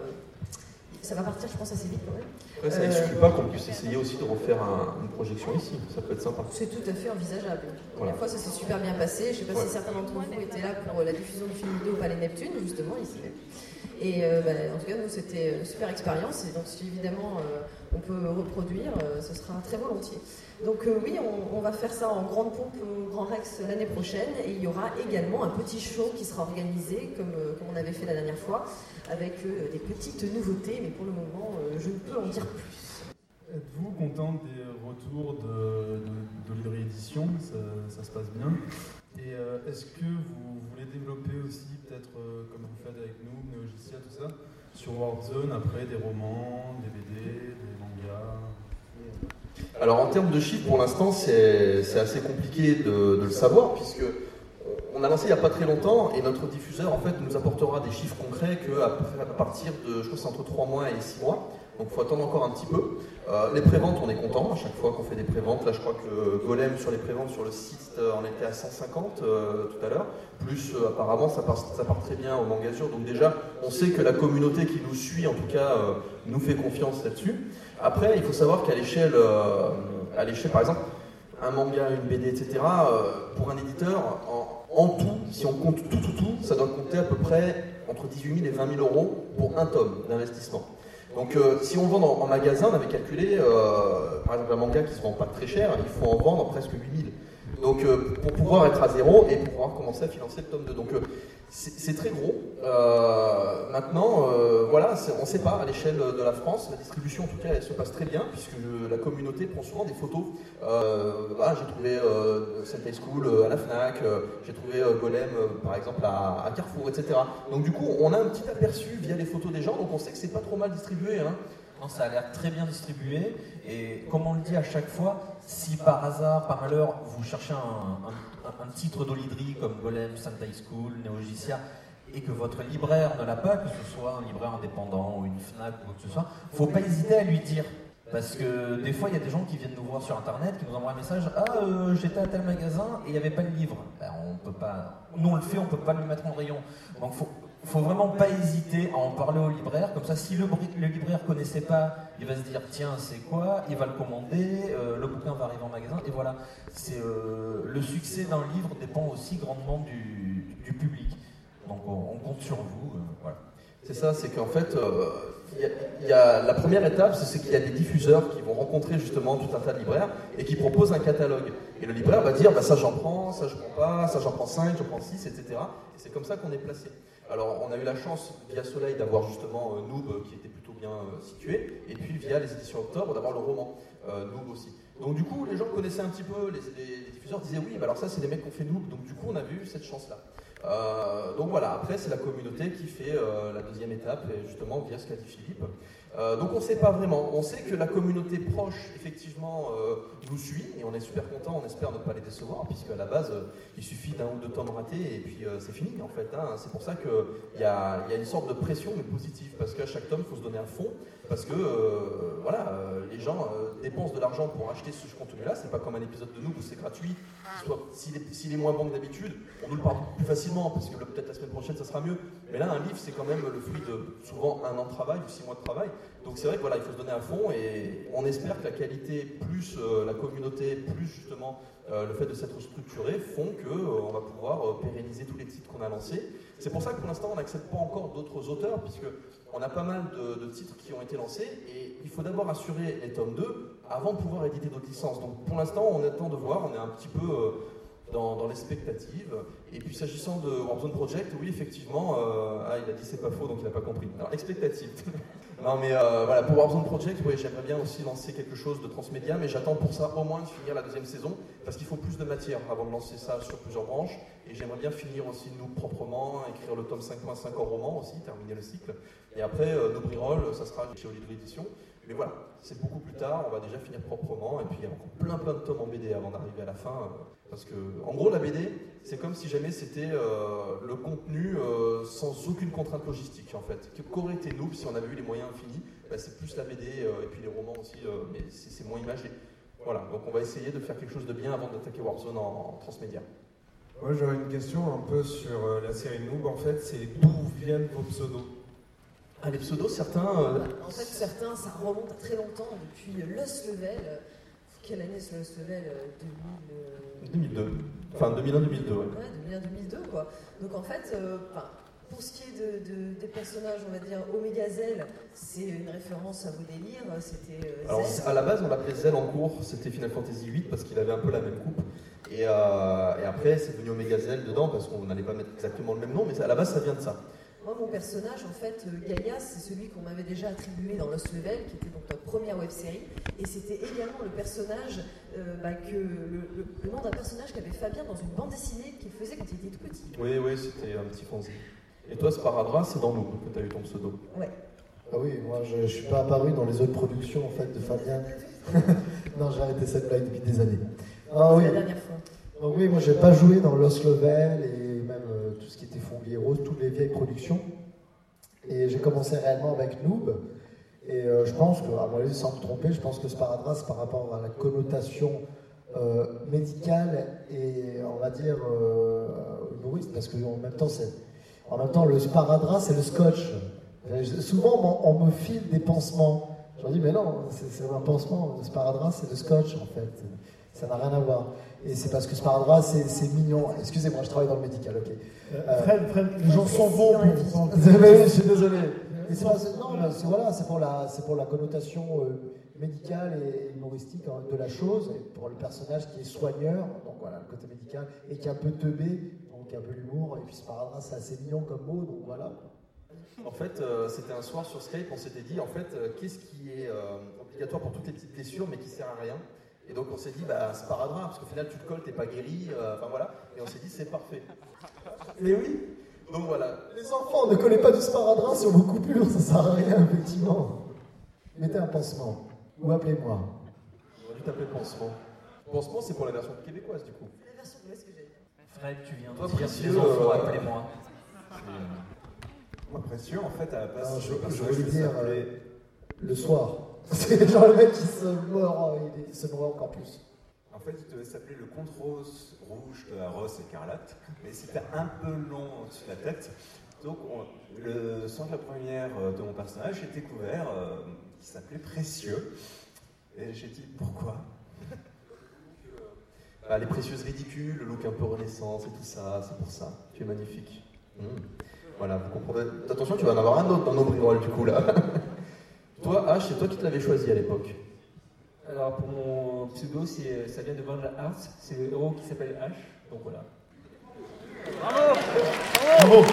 Speaker 6: euh, ça va partir, je pense, assez vite quand même.
Speaker 4: Après, ça
Speaker 6: Euh,
Speaker 4: n'exclut pas qu'on puisse essayer aussi de refaire un- une projection ici, ça peut être sympa.
Speaker 6: C'est tout à fait envisageable. La
Speaker 4: Voilà.
Speaker 6: dernière fois, ça s'est super bien passé. Je ne sais pas
Speaker 4: Ouais.
Speaker 6: si certains d'entre vous étaient là pour euh, la diffusion du film vidéo au Palais Neptune, justement, ici. Et euh, bah, en tout cas, nous, c'était une super expérience. Et donc, si évidemment euh, on peut reproduire, euh, ce sera très volontiers. Donc, euh, oui, on, va faire ça en grande pompe au Grand Rex l'année prochaine. Et il y aura également un petit show qui sera organisé, comme, euh, comme on avait fait la dernière fois, avec euh, des petites nouveautés. Mais pour le moment, je ne peux en dire plus.
Speaker 11: Êtes-vous content des retours de, de, de l'Hydri Édition ça, se passe bien. Et est-ce que vous voulez développer aussi, peut-être comme vous faites avec nous, Neogicia, tout ça, sur Warzone, après des romans, des BD, des mangas?
Speaker 4: Alors en termes de chiffres, pour l'instant, c'est assez compliqué de, le savoir, puisque on a lancé il n'y a pas très longtemps, et notre diffuseur en fait nous apportera des chiffres concrets qu'à à partir de, je crois que entre 3 mois et 6 mois, donc il faut attendre encore un petit peu. Euh, les préventes, on est content à chaque fois qu'on fait des préventes. Là, je crois que Golem sur les préventes sur le site, euh, on était à 150 euh, tout à l'heure. Plus euh, apparemment, ça part, ça part très bien au Mangazure. Donc déjà, on sait que la communauté qui nous suit, en tout cas, euh, nous fait confiance là-dessus. Après, il faut savoir qu'à l'échelle, euh, à l'échelle, par exemple, un manga, une BD, etc. euh, pour un éditeur, en, tout, si on compte tout, tout, tout, ça doit compter à peu près entre 18 000 et 20 000 euros pour un tome d'investissement. Donc euh, si on vend en, magasin, on avait calculé, par exemple un manga qui se vend pas très cher, il faut en vendre presque 8 000. Donc pour pouvoir être à zéro et pour pouvoir commencer à financer le tome 2. Donc c'est très gros. Euh, maintenant, euh, voilà, on ne sait pas à l'échelle de la France. La distribution, en tout cas, elle se passe très bien puisque la communauté prend souvent des photos. Euh, j'ai trouvé euh, Sentai School euh, à la Fnac, euh, j'ai trouvé euh, Golem, par exemple, à, à Carrefour, etc. Donc du coup, on a un petit aperçu via les photos des gens, donc on sait que c'est pas trop mal distribué. Hein.
Speaker 7: Non, ça a l'air très bien distribué. Et comme on le dit à chaque fois, si par hasard, par malheur, vous cherchez un, titre d'Olidri comme Golem, Sentai School, Neogicia, et que votre libraire ne l'a pas, que ce soit un libraire indépendant ou une FNAC ou quoi que ce soit, faut pas hésiter à lui dire. Parce que des fois, il y a des gens qui viennent nous voir sur Internet, qui nous envoient un message Ah, euh, j'étais à tel magasin et il n'y avait pas de livre. Ben, on peut pas. Nous, on le fait, on peut pas le mettre en rayon. Donc, faut, faut vraiment pas hésiter à en parler au libraire. Comme ça, si le, le libraire connaissait pas, il va se dire Tiens, c'est quoi? Il va le commander, euh, le bouquin va arriver en magasin. Et voilà. Euh, le succès d'un livre dépend aussi grandement du, public. Donc, on, compte sur vous. euh, voilà.
Speaker 4: C'est ça, c'est qu'en fait, il y a- il y a, la première étape, c'est qu'il y a des diffuseurs qui vont rencontrer justement tout un tas de libraires et qui proposent un catalogue. Et le libraire va dire, bah, ça j'en prends, ça je prends pas, ça j'en prends 5, j'en prends 6, etc. Et c'est comme ça qu'on est placé. Alors on a eu la chance via Soleil d'avoir justement euh, Noob euh, qui était plutôt bien euh, situé, et puis via les éditions Octobre d'avoir le roman Noob aussi. Donc du coup, les gens connaissaient un petit peu, les, diffuseurs disaient oui, bah, alors ça c'est les mecs qui ont fait Noob, donc du coup on avait eu cette chance-là. Donc voilà, après c'est la communauté qui fait la deuxième étape, justement via ce qu'a dit Philippe. Euh, donc on ne sait pas vraiment. On sait que la communauté proche, effectivement, euh, nous suit, et on est super content, on espère ne pas les décevoir, puisque à la base, euh, il suffit d'un ou deux tomes ratés, et puis c'est fini en fait. hein. C'est pour ça qu'il y a, une sorte de pression, mais positive, parce qu'à chaque tome, il faut se donner à fond, parce que euh, voilà, euh, les gens euh, dépensent de l'argent pour acheter ce contenu-là, c'est pas comme un épisode de nous où c'est gratuit. Soit- S'il est, moins bon que d'habitude, on nous le parle plus facilement, parce que peut-être la semaine prochaine ça sera mieux. Mais là, un livre, c'est quand même le fruit de souvent un an de travail, ou six mois de travail. Donc c'est vrai que voilà, il faut se donner à fond, et on espère que la qualité, plus la communauté, plus justement le fait de s'être structuré, font qu'on va pouvoir pérenniser tous les titres qu'on a lancés. C'est pour ça que pour l'instant, on n'accepte pas encore d'autres auteurs, puisque on a pas mal de, titres qui ont été lancés, et il faut d'abord assurer les tomes 2 avant de pouvoir éditer d'autres licences. Donc pour l'instant, on attend de voir, on est un petit peu dans, dans l'expectative. Et puis s'agissant de Warzone Project, oui, effectivement, euh, ah, il a dit c'est pas faux, donc il n'a pas compris. Alors, expectative. <laughs> non, mais euh, voilà, pour Warzone Project, oui, j'aimerais bien aussi lancer quelque chose de transmédia, mais j'attends pour ça au moins de finir la deuxième saison, parce qu'il faut plus de matière avant de lancer ça sur plusieurs branches. Et j'aimerais bien finir aussi nous proprement, écrire le tome 5.5 en roman aussi, terminer le cycle. Et après, euh, nos ça sera chez Olivier Édition. Mais voilà, c'est beaucoup plus tard, on va déjà finir proprement, et puis il y a encore plein plein de tomes en BD avant d'arriver à la fin. euh, parce que, en gros, la BD, c'est comme si jamais c'était euh, le contenu euh, sans aucune contrainte logistique, en fait. Qu'aurait été Noob si on avait eu les moyens infinis? Bah, C'est plus la BD, et puis les romans aussi, mais c'est moins imagé. Voilà, donc on va essayer de faire quelque chose de bien avant d'attaquer Warzone en, en transmédia.
Speaker 18: Moi j'aurais une question un peu sur la série Noob. En fait, c'est d'où viennent vos pseudos?
Speaker 4: Ah, les pseudos, certains. euh,
Speaker 6: En fait, certains, ça remonte à très longtemps, depuis euh, Lost Level. euh, Quelle année ce Lost Level euh, 2000, euh,
Speaker 4: 2002. Enfin, 2001-2002, ouais.
Speaker 6: Ouais, 2001-2002, quoi. Donc en fait, euh, pour ce qui est de, de- des personnages, on va dire Omega Zell, c'est une référence à vos délires. C'était euh,
Speaker 4: Alors, à la base, on l'appelait Zell en cours, c'était Final Fantasy VIII parce qu'il avait un peu la même coupe. Et, euh, et après, c'est devenu Omega Zell dedans parce qu'on n'allait pas mettre exactement le même nom, mais à la base, ça vient de ça.
Speaker 6: Moi, mon personnage, en fait, euh, Gaïa, c'est celui qu'on m'avait déjà attribué dans Lost Level, qui était donc notre première web série. Et c'était également le personnage, euh, bah, que, le, le- le nom d'un personnage qu'avait Fabien dans une bande dessinée qu'il faisait quand il était tout petit.
Speaker 4: Oui, oui, c'était un petit fanzine. Et toi, Sparadrap, c'est dans nous que tu as eu ton pseudo.
Speaker 6: Ouais.
Speaker 9: Ah oui, moi je ne suis pas apparu dans les autres productions en fait de Fabien. <laughs> non, j'ai arrêté cette blague depuis des années. Ah oui.
Speaker 6: la dernière fois.
Speaker 9: Donc oui, moi j'ai pas joué dans Lost Level et tout ce qui était Fongui Rose, toutes les vieilles productions. Et j'ai commencé réellement avec Noob. Et euh, je pense que, à mon avis, sans me tromper, je pense que sparadrap, par rapport à la connotation euh, médicale et, on va dire, euh, humoriste, parce qu'en même temps, c'est, en même temps, le sparadrap, c'est le scotch. Souvent, on, me file des pansements. Je leur dis, mais non, c'est un pansement. Le sparadrap, c'est le scotch, en fait. Ça n'a rien à voir. Et c'est parce que sparadrap, c'est, c'est mignon. Excusez-moi, je travaille dans le médical, ok.
Speaker 8: Euh, Fred, Fred, les gens sont bons pour <laughs>
Speaker 9: je suis désolé. C'est pas- c'est- non, mais c'est voilà, c'est pour la, pour la connotation euh, médicale et humoristique hein, de la chose, et pour le personnage qui est soigneur, donc voilà, le côté médical, et qui est un peu teubé, donc un peu l'humour, et puis sparadrap, c'est assez mignon comme mot, donc voilà.
Speaker 4: En fait, euh, c'était un soir sur Skype, on s'était dit, en fait, euh, qu'est-ce qui est euh, obligatoire pour toutes les petites blessures, mais qui sert à rien? Et donc on s'est dit, bah, sparadrap, parce qu'au final, tu te colles, t'es pas guéri, euh, enfin voilà. Et on s'est dit, c'est parfait. Et oui Donc voilà.
Speaker 9: Les enfants, ne collez pas du sparadrap sur vos coupures, ça sert à rien, effectivement. Mettez un pansement, ou appelez-moi.
Speaker 4: On va lui taper pansement. Pansement, c'est pour la version québécoise, du coup.
Speaker 6: La version l'Ouest que j'ai.
Speaker 7: Fred, tu viens de dire les enfants,
Speaker 4: euh,
Speaker 7: appelez-moi.
Speaker 19: Moi, précieux, en fait, à la base,
Speaker 9: Alors,
Speaker 19: c'est
Speaker 9: je, je voulais dire euh, le soir. <laughs> C'est genre le mec qui se mord, euh, il, se mord encore plus.
Speaker 19: En fait, il devait s'appeler le compte rose rouge de la Rose écarlate, mais c'était un peu long au-dessus de la tête. Donc, on- le son de la première euh, de mon personnage était couvert, euh, qui s'appelait Précieux. Et j'ai dit pourquoi? <laughs>
Speaker 4: Bah, les précieuses ridicules, le look un peu renaissance et tout ça, c'est pour ça. Tu es magnifique. Mmh. Voilà, vous comprenez. Attention, tu vas en avoir un autre dans nos bricoles, du coup, là. <laughs> toi, H, c'est toi qui te l'avais choisi à l'époque.
Speaker 12: Alors pour mon pseudo, c'est- ça vient de Vandal Arts, c'est le héros qui s'appelle H, donc voilà.
Speaker 8: Bravo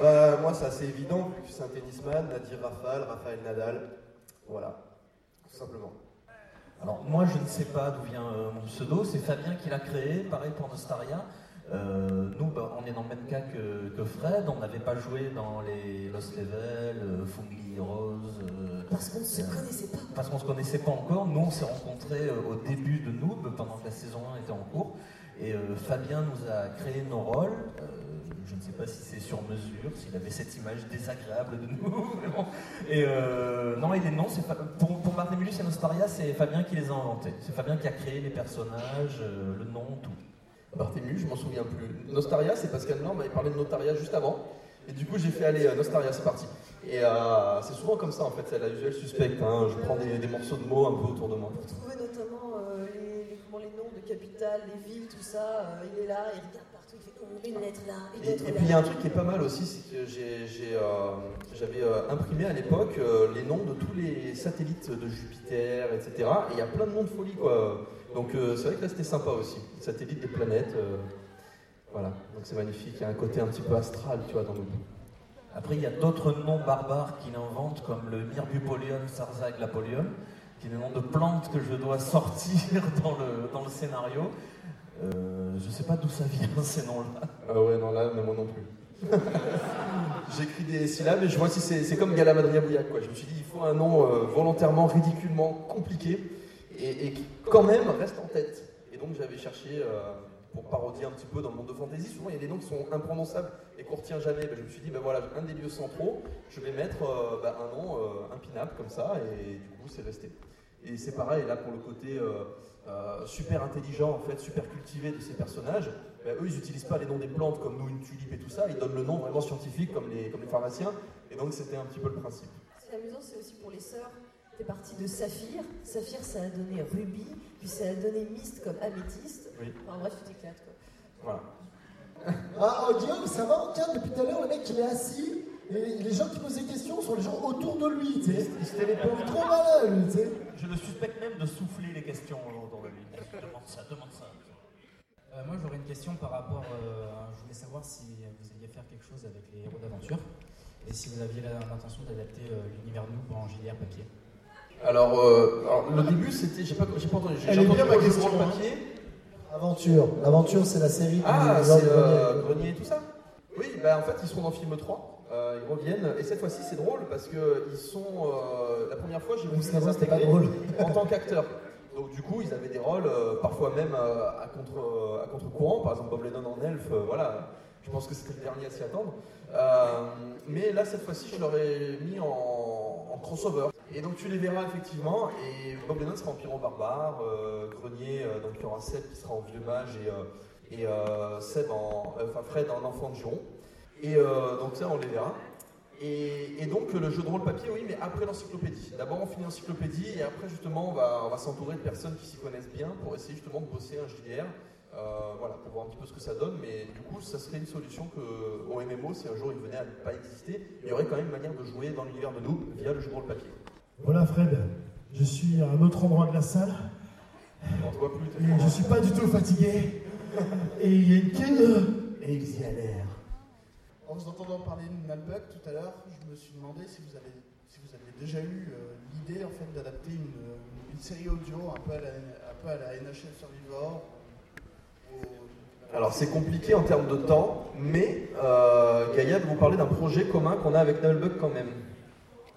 Speaker 16: Bah, moi, c'est assez évident, vu que c'est un tennisman, Nadir Rafal, Raphaël Nadal. Voilà, tout simplement.
Speaker 7: Alors moi je ne sais pas d'où vient euh, mon pseudo, c'est Fabien qui l'a créé, pareil pour Nostaria. Euh, nous bah, on est dans le même cas que, que Fred, on n'avait pas joué dans les Lost Level, euh, Fungi Heroes. euh,
Speaker 6: Parce qu'on ne se
Speaker 7: euh,
Speaker 6: connaissait pas.
Speaker 7: Parce qu'on ne se connaissait pas encore. Nous on s'est rencontrés au début de Noob, pendant que la saison 1 était en cours. Et Fabien nous a créé nos rôles. Je ne sais pas si c'est sur mesure, s'il avait cette image désagréable de nous. <laughs> Et non, noms, c'est Fa- pour, pour Barthélemy et Nostaria, c'est Fabien qui les a inventés. C'est Fabien qui a créé les personnages, le nom, tout.
Speaker 4: Barthélemy, je m'en souviens plus. Nostaria, c'est parce qu'Anne-Laure m'avait parlé de Notaria juste avant. Et du coup, j'ai fait aller euh, Nostaria, c'est parti. Et euh, c'est souvent comme ça, en fait, c'est la usuelle suspecte. hein. Je prends des, des morceaux de mots un peu autour de moi.
Speaker 6: Pour trouver notamment euh, les, les- comment, les noms de capitales, les villes, tout ça, euh, il est là, il regarde partout, il fait oh, une lettre là, une
Speaker 4: Et, et puis il y a un truc qui est pas mal aussi, c'est que j'avais imprimé à l'époque les noms de tous les satellites de Jupiter, etc. Et il y a plein de noms de folie, quoi. Donc euh, c'est vrai que là c'était sympa aussi. Les satellites des planètes. euh, voilà, donc c'est magnifique. Il y a un côté un petit peu astral, tu vois, dans le
Speaker 7: Après, il y a d'autres noms barbares qu'il invente, comme le Myrbupolium sarzaglapolium, qui est le nom de plantes que je dois sortir <laughs> dans le, dans le scénario. Euh, je ne sais pas d'où ça vient, ces noms-là.
Speaker 4: Ah ouais, non, là, mais moi non plus. <laughs> J'écris des syllabes et je vois si c'est comme Galamadria Bouillac, quoi. Je me suis dit, il faut un nom euh, volontairement, ridiculement compliqué et, qui, quand même, reste en tête. Et donc, j'avais cherché, euh, pour parodier un petit peu dans le monde de fantasy, souvent il y a des noms qui sont imprononçables et qu'on retient jamais. Ben, je me suis dit, ben voilà, un des lieux centraux, je vais mettre euh, ben, un nom euh, impinable comme ça et du coup, c'est resté. Et c'est pareil, là, pour le côté euh, super intelligent, en fait, super cultivé de ces personnages, ben, eux, ils n'utilisent pas les noms des plantes comme nous, une tulipe et tout ça, ils donnent le nom vraiment scientifique comme les, comme les pharmaciens, et donc c'était un petit peu le principe.
Speaker 6: C'est amusant, c'est aussi pour les sœurs. T'es parti de Saphir. Saphir, ça a donné Ruby, puis ça a donné Mist comme améthyste.
Speaker 4: Oui.
Speaker 6: Enfin bref, tu t'éclates quoi.
Speaker 4: Voilà. <laughs>
Speaker 9: Ah, oh, Guillaume, ça va, tiens, depuis tout à l'heure, le mec il est assis, et les gens qui posent des questions sont les gens autour de lui, tu sais. Il trop malin, lui, tu sais.
Speaker 7: Je le suspecte même de souffler les questions dans le livre. Demande ça, demande ça.
Speaker 20: Euh, moi, j'aurais une question par rapport. euh, à- je voulais savoir si vous alliez faire quelque chose avec les héros d'aventure et si vous aviez l'intention d'adapter euh, l'univers Noob en JDR papier.
Speaker 4: Alors, euh, alors, le début, c'était. J'ai pas, j'ai pas entendu. J'ai
Speaker 9: Elle est bien, ma
Speaker 4: le
Speaker 9: question,
Speaker 4: grand
Speaker 9: hein.
Speaker 4: papier.
Speaker 9: Aventure. L'aventure, c'est la série
Speaker 4: Ah, c'est euh,
Speaker 9: Grenier.
Speaker 4: Et tout ça Oui, bah en fait, ils sont dans film 3. euh, ils reviennent. Et cette fois-ci, c'est drôle parce que ils sont. la première fois, j'ai voulu les
Speaker 9: pas drôle.
Speaker 4: en tant qu'acteurs. Donc, du coup, ils avaient des rôles, parfois même à contre- à contre-courant. Par exemple, Bob Lennon en elfe, voilà. Je pense que c'était le dernier à s'y attendre. Mais là, cette fois-ci, je l'aurais mis en, en crossover. Et donc, tu les verras effectivement. Et Bob Lennon sera en pyro barbare. euh, Grenier, euh, donc il y aura Seb qui sera en vieux mage et, euh, Seb en, enfin Fred en enfant de juron. Et donc, ça, on les verra. Et, donc, le jeu de rôle papier, oui, mais après l'encyclopédie. D'abord, on finit l'encyclopédie et après, justement, on va, s'entourer de personnes qui s'y connaissent bien pour essayer justement de bosser un JDR. voilà, pour voir un petit peu ce que ça donne, mais du coup, ça serait une solution que au MMO, si un jour il venait à ne pas exister, il y aurait quand même une manière de jouer dans l'univers de Noob via le jeu de rôle papier.
Speaker 8: Voilà Fred, je suis à un autre endroit de la salle
Speaker 4: On te voit plus, t'es
Speaker 8: et je suis pas du tout fatigué. Et il y a une queue et ils y allèrent.
Speaker 21: En vous entendant parler de Nalbuck tout à l'heure, je me suis demandé si vous avez, si vous aviez déjà eu euh, l'idée en fait d'adapter une, euh, une série audio un peu à la, un peu à la NHL Survivor. au-
Speaker 4: Alors c'est compliqué en termes de temps, mais euh, Gaïa va vous parler d'un projet commun qu'on a avec Nullbug quand même.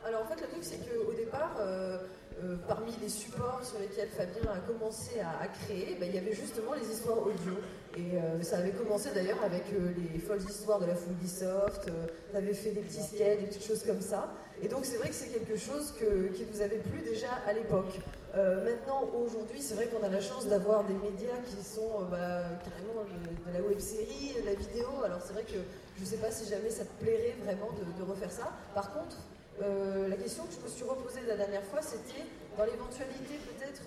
Speaker 6: Alors en fait, le truc, c'est qu'au départ, euh, euh, parmi les supports sur lesquels Fabien a commencé à, créer, bah, il y avait justement les histoires audio. Et euh, ça avait commencé d'ailleurs avec les folles histoires de la Ubisoft. Euh, on avait fait des petits skates, des petites choses comme ça. Et donc c'est vrai que c'est quelque chose que- qui vous avait plu déjà à l'époque. Maintenant, aujourd'hui, c'est vrai qu'on a la chance d'avoir des médias qui sont bah, carrément de, la web série, de la vidéo. Alors c'est vrai que je ne sais pas si jamais ça te plairait vraiment de refaire ça. Par contre, euh, la question que je me suis reposée la dernière fois, c'était dans l'éventualité peut-être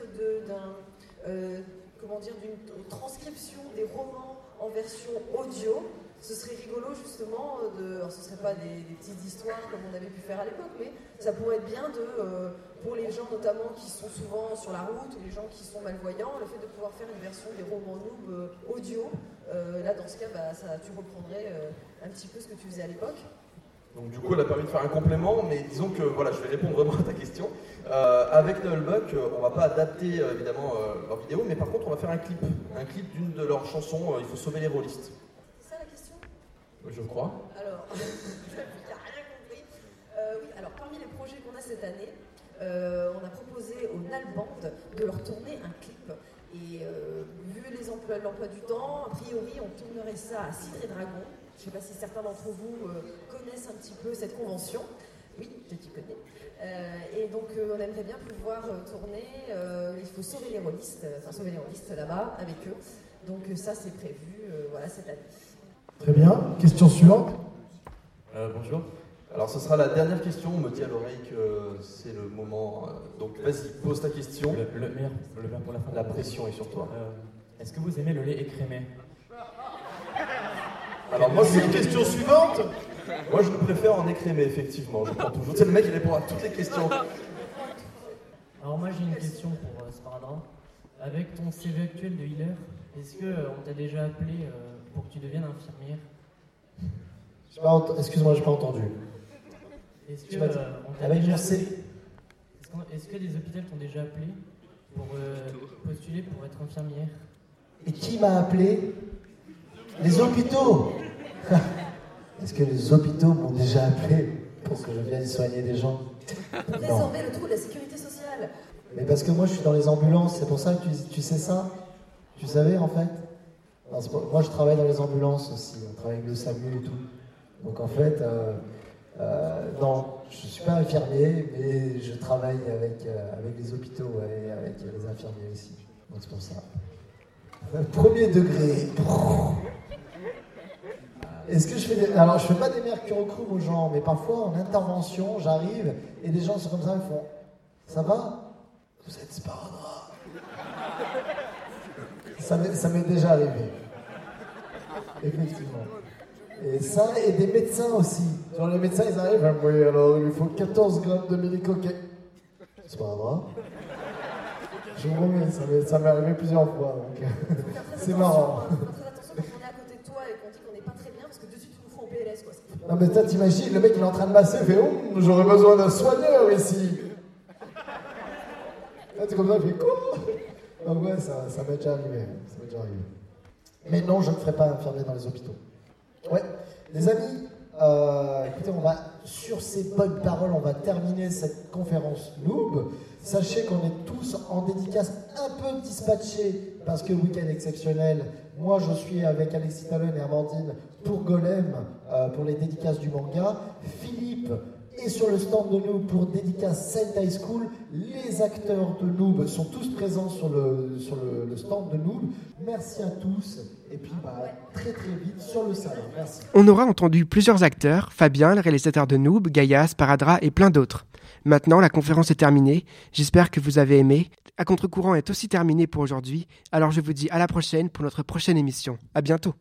Speaker 6: euh, d'une transcription des romans en version audio. Ce serait rigolo justement euh, ce serait pas des, petites histoires comme on avait pu faire à l'époque, mais ça pourrait être bien pour les gens notamment qui sont souvent sur la route ou les gens qui sont malvoyants, le fait de pouvoir faire une version des romans noob audio. Là, dans ce cas, bah, tu reprendrais un petit peu ce que tu faisais à l'époque.
Speaker 4: Donc du coup, elle a permis de faire un complément, mais disons que voilà, je vais répondre vraiment à ta question. Euh, avec Nullbuck, euh, on va pas adapter euh, évidemment euh, leur vidéo, mais par contre, on va faire un clip, un clip d'une de leurs chansons. Il faut sauver les rôlistes.
Speaker 6: C'est ça la question?
Speaker 4: Je crois.
Speaker 6: Alors, <laughs> je n'ai rien compris. Euh, oui, alors parmi les projets qu'on a cette année, euh, on a proposé aux Nalband de leur tourner un clip. Et vu les emplois- l'emploi du temps, a priori, on tournerait ça à Cidre et Dragon. Je ne sais pas si certains d'entre vous euh, connaissent un petit peu cette convention. Oui, je t'y connais. Euh, et donc, euh, on aimerait bien pouvoir euh, tourner. euh, il faut sauver les rôlistes, euh, enfin sauver les rôlistes là-bas avec eux. Donc, ça, c'est prévu euh, voilà, cette année.
Speaker 8: Très bien. Question suivante.
Speaker 4: bonjour. Alors ce sera la dernière question. On me dit à l'oreille que c'est le moment. euh, donc vas-y, pose ta question.
Speaker 22: Le, le meilleur, le meilleur pour la fin.
Speaker 4: La pression est sur toi.
Speaker 22: Euh, Est-ce que vous aimez le lait écrémé?
Speaker 4: Alors moi,
Speaker 8: C'est une question suivante.
Speaker 4: Moi, je le préfère en écrémé, effectivement. Je prends toujours. C'est le mec qui répond à toutes les questions.
Speaker 23: Alors moi j'ai une question pour euh. Avec ton CV actuel de healer, est-ce que euh, on t'a déjà appelé euh, pour que tu deviennes infirmière?
Speaker 9: J'ai pas ent- Excuse-moi, j'ai pas entendu.
Speaker 23: Est-ce que
Speaker 9: Tu m'as dit-
Speaker 23: euh, on t'a
Speaker 9: Avec
Speaker 23: déjà
Speaker 9: mon
Speaker 23: appelé?
Speaker 9: CV.
Speaker 23: Est-ce qu'on- Est-ce que des hôpitaux t'ont déjà appelé pour euh, postuler pour être infirmière?
Speaker 9: Et qui m'a appelé? Les hôpitaux <laughs> Est-ce que les hôpitaux m'ont déjà appelé pour que je vienne soigner des gens
Speaker 6: Pour résorber le trou de la sécurité sociale.
Speaker 9: Mais parce que moi je suis dans les ambulances, c'est pour ça que tu, tu sais ça Tu savais en fait? Non, Moi je travaille dans les ambulances aussi, on travaille avec le SAMU et tout. Donc en fait, euh, euh, non, je suis pas infirmier, mais je travaille avec, euh, avec les hôpitaux et avec les infirmiers aussi. Donc c'est pour ça. <laughs> Premier degré. Est-ce que je fais. Alors, je fais pas des mercurochrome aux gens, mais parfois, en intervention, j'arrive et des gens sont comme ça, ils font Ça va? Vous êtes Sparadra Ça m'est déjà arrivé. Effectivement. Et ça, et des médecins aussi. Genre, les médecins, ils arrivent, oui, alors il faut 14 grammes de mélicoquet. C'est pas. Je vous remets, ça m'est- arrivé plusieurs fois, <laughs> c'est marrant. Non mais toi t'imagines, le mec il est en train de masser, il fait oh, j'aurais besoin d'un soigneur ici. Là t'es comme ça, il fait quoi? Donc ouais, ça, ça m'est déjà arrivé. Ça m'est déjà arrivé. Mais non, je ne ferai pas infirmier dans les hôpitaux. Ouais, les amis, euh, écoutez, on va sur ces bonnes paroles, on va terminer cette conférence Noob. Sachez qu'on est tous en dédicace un peu dispatchés parce que week-end exceptionnel. Moi, je suis avec Alexis Talon et Amandine pour Golem, euh, pour les dédicaces du manga. Philippe est sur le stand de Noob pour dédicace High School. Les acteurs de Noob sont tous présents sur le, sur le, stand de Noob. Merci à tous et puis bah, très très vite sur le salon. Merci.
Speaker 5: On aura entendu plusieurs acteurs, Fabien, le réalisateur de Noob, Gaïa, Paradra et plein d'autres. Maintenant, la conférence est terminée. J'espère que vous avez aimé. À contre-courant est aussi terminé pour aujourd'hui. Alors je vous dis à la prochaine pour notre prochaine émission. À bientôt.